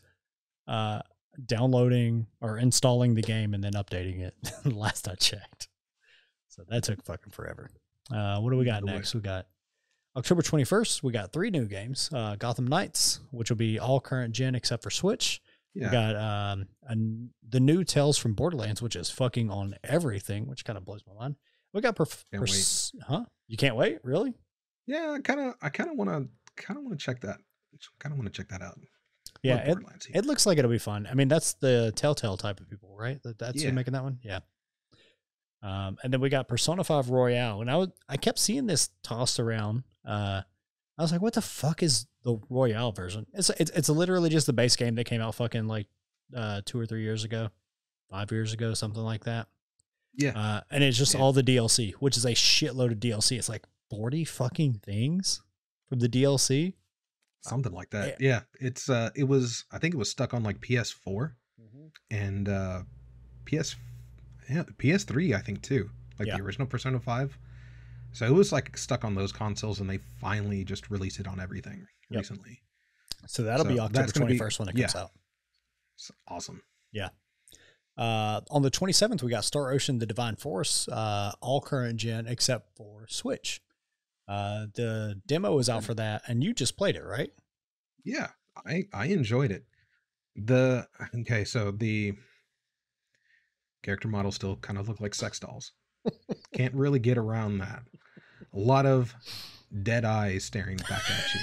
uh, downloading or installing the game and then updating it. last I checked, so that took fucking forever. Uh, what do we got next? We got October twenty first. We got three new games: uh, Gotham Knights, which will be all current gen except for Switch. Yeah. We got um, a, the new Tales from Borderlands, which is fucking on everything, which kind of blows my mind. We got perf- pers- huh? You can't wait, really? Yeah, I kinda I kinda wanna kinda wanna check that. Kinda wanna check that out. Yeah, it, It looks like it'll be fun. I mean, that's the Telltale type of people, right? That that's Yeah. who making that one. Yeah. Um, and then we got Persona Five Royale, and I was I kept seeing this tossed around. Uh, I was like, what the fuck is the Royale version? It's it's it's literally just the base game that came out fucking like uh two or three years ago, five years ago, something like that. yeah. Uh, and it's just Yeah. all the DLC, which is a shitload of DLC. It's like forty fucking things from the DLC. Something like that. eh Yeah. It's uh it was I think it was stuck on like PS4 Mm-hmm. and uh PS yeah, PS3 I think too. Like Yeah. the original Persona 5. So it was like stuck on those consoles and they finally just released it on everything Yep. recently. So that'll be October that's gonna be- twenty first when it comes yeah. out. It's awesome. Yeah. Uh, on the 27th, we got Star Ocean: The Divine Force, uh, all current gen except for Switch. Uh, the demo is out for that, and you just played it, right? Yeah, I I enjoyed it. The okay, so the character models still kind of look like sex dolls. Can't really get around that. A lot of dead eyes staring back at you.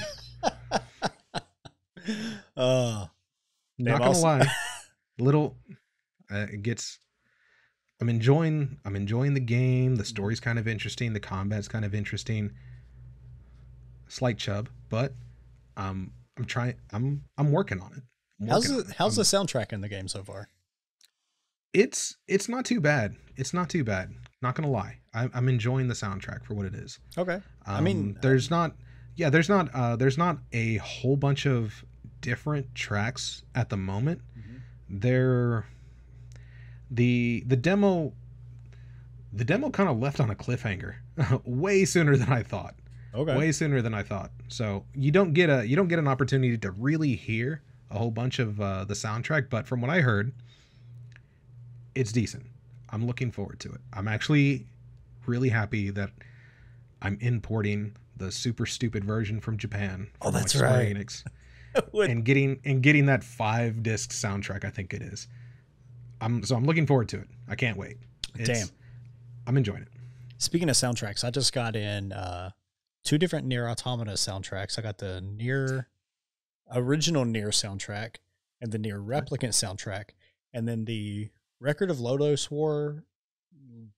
Uh, Not gonna also- lie, little uh, it gets. I'm enjoying. I'm enjoying the game. The story's kind of interesting. The combat's kind of interesting. Slight chub, but um, I'm trying. I'm I'm working on it. I'm How's working the. How's the soundtrack in the game so far? it's it's not too bad. It's not too bad. Not gonna lie, I'm I'm enjoying the soundtrack for what it is. Okay, Um, I mean, there's not, yeah, there's not, uh, there's not a whole bunch of different tracks at the moment. They're the the demo, the demo kind of left on a cliffhanger, way sooner than I thought. Okay, Way sooner than I thought. So you don't get a you don't get an opportunity to really hear a whole bunch of uh, the soundtrack, but from what I heard, it's decent. I'm looking forward to it. I'm actually really happy that I'm importing the super stupid version from Japan. Oh, that's Square right. Enix, With- and getting and getting that five disc soundtrack. I think it is. I'm so I'm looking forward to it. I can't wait. Damn. I'm enjoying it. Speaking of soundtracks, I just got in uh, two different NieR Automata soundtracks. I got the NieR original NieR soundtrack and the NieR Replicant soundtrack, and then the Record of Lodoss War,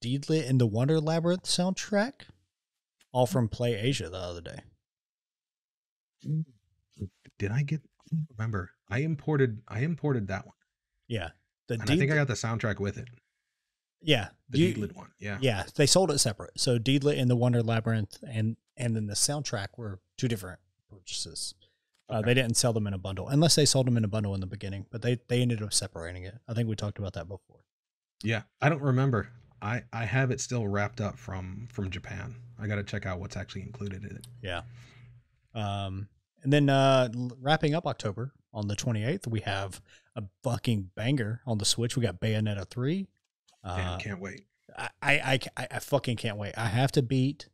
Deedlit in the Wonder Labyrinth soundtrack, all from Play Asia the other day. Mm. Did I get? I don't remember. I imported. I imported that one, Yeah, the and I think I got the soundtrack with it. yeah The you- Deedlit one. Yeah. Yeah, they sold it separate. So Deedlit in the Wonder Labyrinth and and then the soundtrack were two different purchases. Uh, they didn't sell them in a bundle unless they sold them in a bundle in the beginning, but they they ended up separating it. I think we talked about that before. Yeah, I don't remember. I I have it still wrapped up from from Japan. I got to check out what's actually included in it. Yeah. Um, and then uh, wrapping up October on the 28th, we have a fucking banger on the Switch. We got Bayonetta 3. Damn, Uh, can't wait. I, I, I, I fucking can't wait. I have to beat,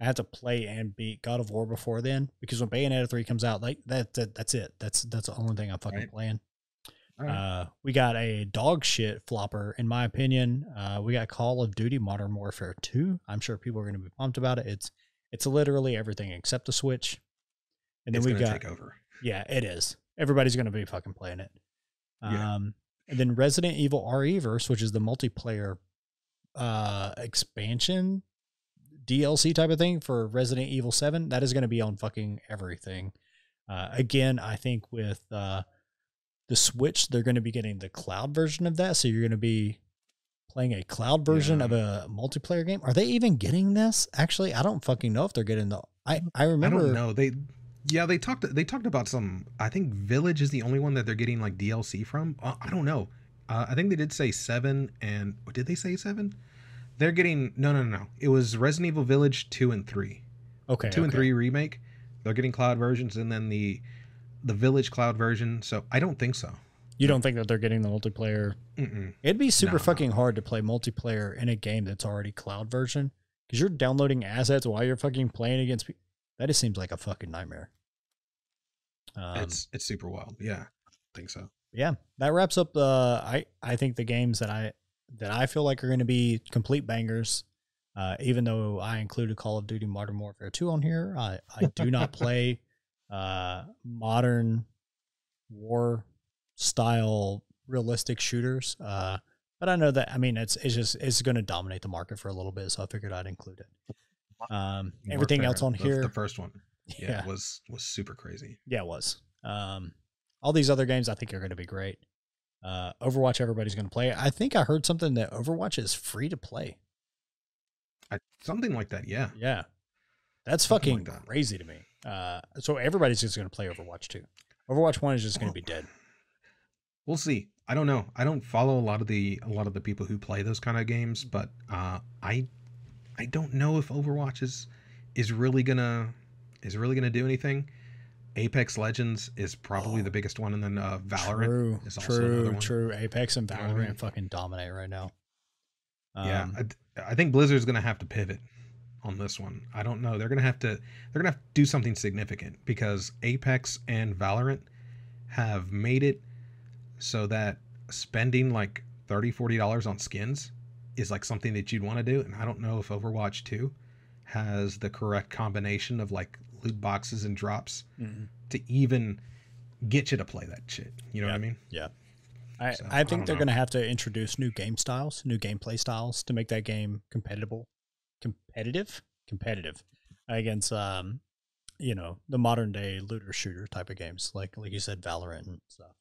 I have to play and beat God of War before then because when Bayonetta 3 comes out, like that, that that's it. That's that's the only thing I'm fucking Right. playing. Right. Uh, we got a dog shit flopper, in my opinion. Uh, we got Call of Duty Modern Warfare 2. I'm sure people are going to be pumped about it. It's it's literally everything except the Switch. And then it's we got take over. yeah, it is. Everybody's going to be fucking playing it. Yeah. Um, and then Resident Evil RE-verse, which is the multiplayer uh expansion DLC type of thing for Resident Evil 7, that is going to be on fucking everything. Uh, again, I think with uh, the Switch, they're going to be getting the cloud version of that. So you're going to be playing a cloud version Yeah. of a multiplayer game. Are they even getting this? Actually, I don't fucking know if they're getting the. I I remember. I don't know. They yeah, they talked they talked about some I think Village is the only one that they're getting like DLC from. Uh, I don't know. Uh, I think they did say 7 and did they say 7? They're getting no no no no. It was Resident Evil Village 2 and 3. Okay, 2 and 3 remake. They're getting cloud versions and then the the Village cloud version. So I don't think so. You don't think that they're getting the multiplayer? Mm-mm. It'd be super no. fucking hard to play multiplayer in a game that's already cloud version because you're downloading assets while you're fucking playing against people. That just seems like a fucking nightmare. Um, it's it's super wild. Yeah. I think so. yeah, that wraps up. Uh, I I think the games that I that I feel like are going to be complete bangers. Uh, even though I included Call of Duty Modern Warfare 2 on here, I, I do not play uh, modern war style realistic shooters. Uh, but I know that I mean it's it's just it's going to dominate the market for a little bit, so I figured I'd include it. Um, everything Warfare, else on here, The first one. Yeah, yeah, was was super crazy. yeah, it was. Um, all these other games I think are going to be great. Uh, Overwatch, everybody's going to play. I think I heard something that Overwatch is free to play. I, something like that. Yeah. Yeah, that's Something fucking like that. crazy to me. Uh, so everybody's just going to play Overwatch too. Overwatch one is just going to be dead. We'll see. I don't know. I don't follow a lot of the a lot of the people who play those kind of games, but uh, I I don't know if Overwatch is is really gonna is really gonna do anything. Apex Legends is probably Oh. the biggest one, and then uh, Valorant. True, is also another true, one. true. Apex and You know I Valorant mean? fucking dominate right now. yeah, Um, I, I think Blizzard's gonna have to pivot on this one. I don't know. They're gonna have to they're gonna have to do something significant because Apex and Valorant have made it so that spending like 30 40 dollars on skins is like something that you'd want to do and i don't know if overwatch 2 has the correct combination of like loot boxes and drops mhm. to even get you to play that shit. You know what i mean? I, So, I I think don't they're going to have to introduce new game styles, new gameplay styles to make that game competitive, competitive, competitive against, um, you know, the modern day looter shooter type of games, like like you said, Valorant and stuff.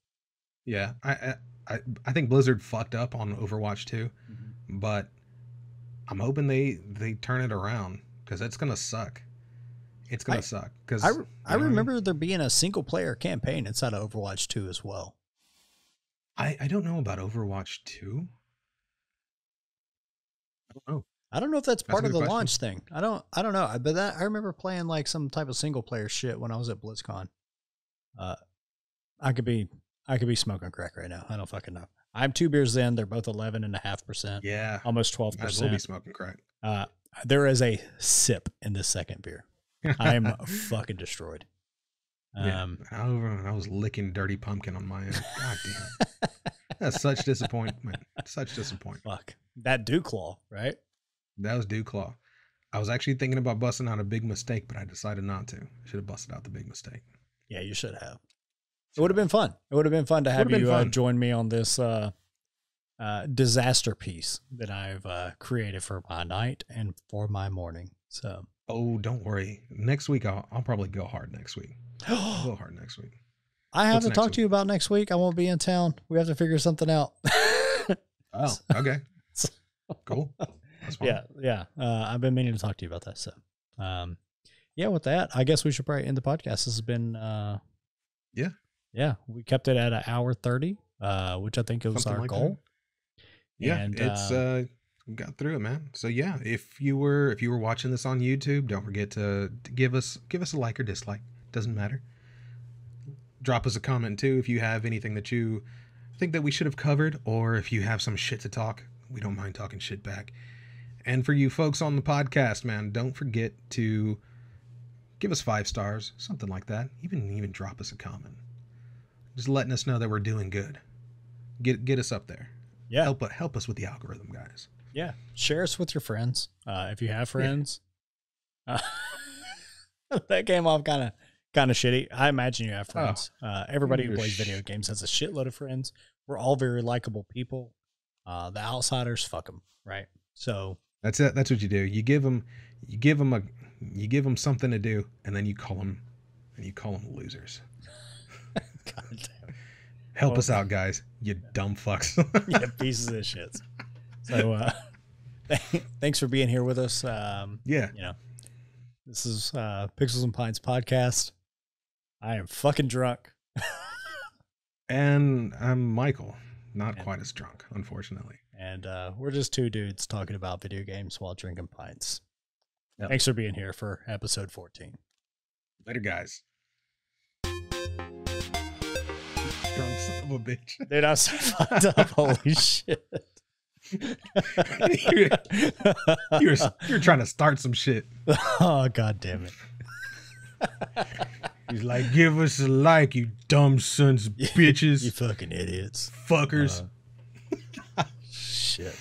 yeah i i I, I think blizzard fucked up on overwatch 2 but i'm hoping they they turn it around because it's gonna suck it's gonna I- suck because I, I remember there being a single player campaign inside of Overwatch 2 as well. I, I don't know about Overwatch 2. I don't know. I don't know if that's That's part of the question. launch thing. I don't I don't know. But that I remember playing like some type of single player shit when I was at BlizzCon. Uh I could be I could be smoking crack right now. I don't fucking know. I'm two beers in. They're both eleven and a half percent, Yeah. almost twelve percent. I will be smoking crack. Uh, there is a sip in this second beer. I'm fucking destroyed. Yeah. Um, I, was- I was licking dirty pumpkin on my end. God damn. That's such disappointment. Such disappointment. fuck that DuClaw, right? That was DuClaw. I was actually thinking about busting out a big mistake, but I decided not to. I Should have busted out the big mistake. Yeah, you should have. It would have been fun. It would have been fun to have you uh, join me on this uh, uh, disaster piece that I've uh, created for my night and for my morning. So, Oh, don't worry. Next week, I'll, I'll probably go hard next week. I'll go hard next week. I have What's to talk week? to you about next week. I won't be in town. We have to figure something out. Oh, okay. Cool. Yeah, yeah. Uh, I've been meaning to talk to you about that. So, um, yeah. With that, I guess we should probably end the podcast. This has been, uh, Yeah. yeah. We kept it at an hour thirty, uh, which I think was Something our like that. goal. Yeah, And, it's uh, uh got through it, man. So yeah, if you were if you were watching this on YouTube, don't forget to, to give us give us a like or dislike. Doesn't matter. Drop us a comment too if you have anything that you think that we should have covered, or if you have some shit to talk. We don't mind talking shit back. And for you folks on the podcast, man, don't forget to give us five stars, something like that. Even even drop us a comment. Just letting us know that we're doing good. Get get us up there. Yeah. Help help us with the algorithm, guys. Yeah. Share us with your friends. Uh, if you have friends. Uh, that came off kind of kind of shitty. I imagine you have friends. uh, everybody who plays video games has a shitload of friends. We're all very likable people. Uh, the outsiders, fuck them, right? So That's it. That's what you do. You give them, you give them a, you give them something to do, and then you call them, and you call them losers. God damn. Help Well- us out, guys. You dumb fucks. yeah, pieces of shit. So uh, thanks for being here with us. Um, yeah. you know, this is uh, Pixels and Pints podcast. I am fucking drunk. And I'm Michael. Not Yeah. quite as drunk, unfortunately. and uh, we're just two dudes talking about video games while drinking pints. Yep. Thanks for being here for episode 14. Later, guys. Drunk son of a bitch. Dude, I was so fucked up. Holy shit. You're, you're you're trying to start some shit. oh, god damn it. He's like, give us a like, you dumb sons of bitches, You fucking idiots. fuckers. Uh, shit.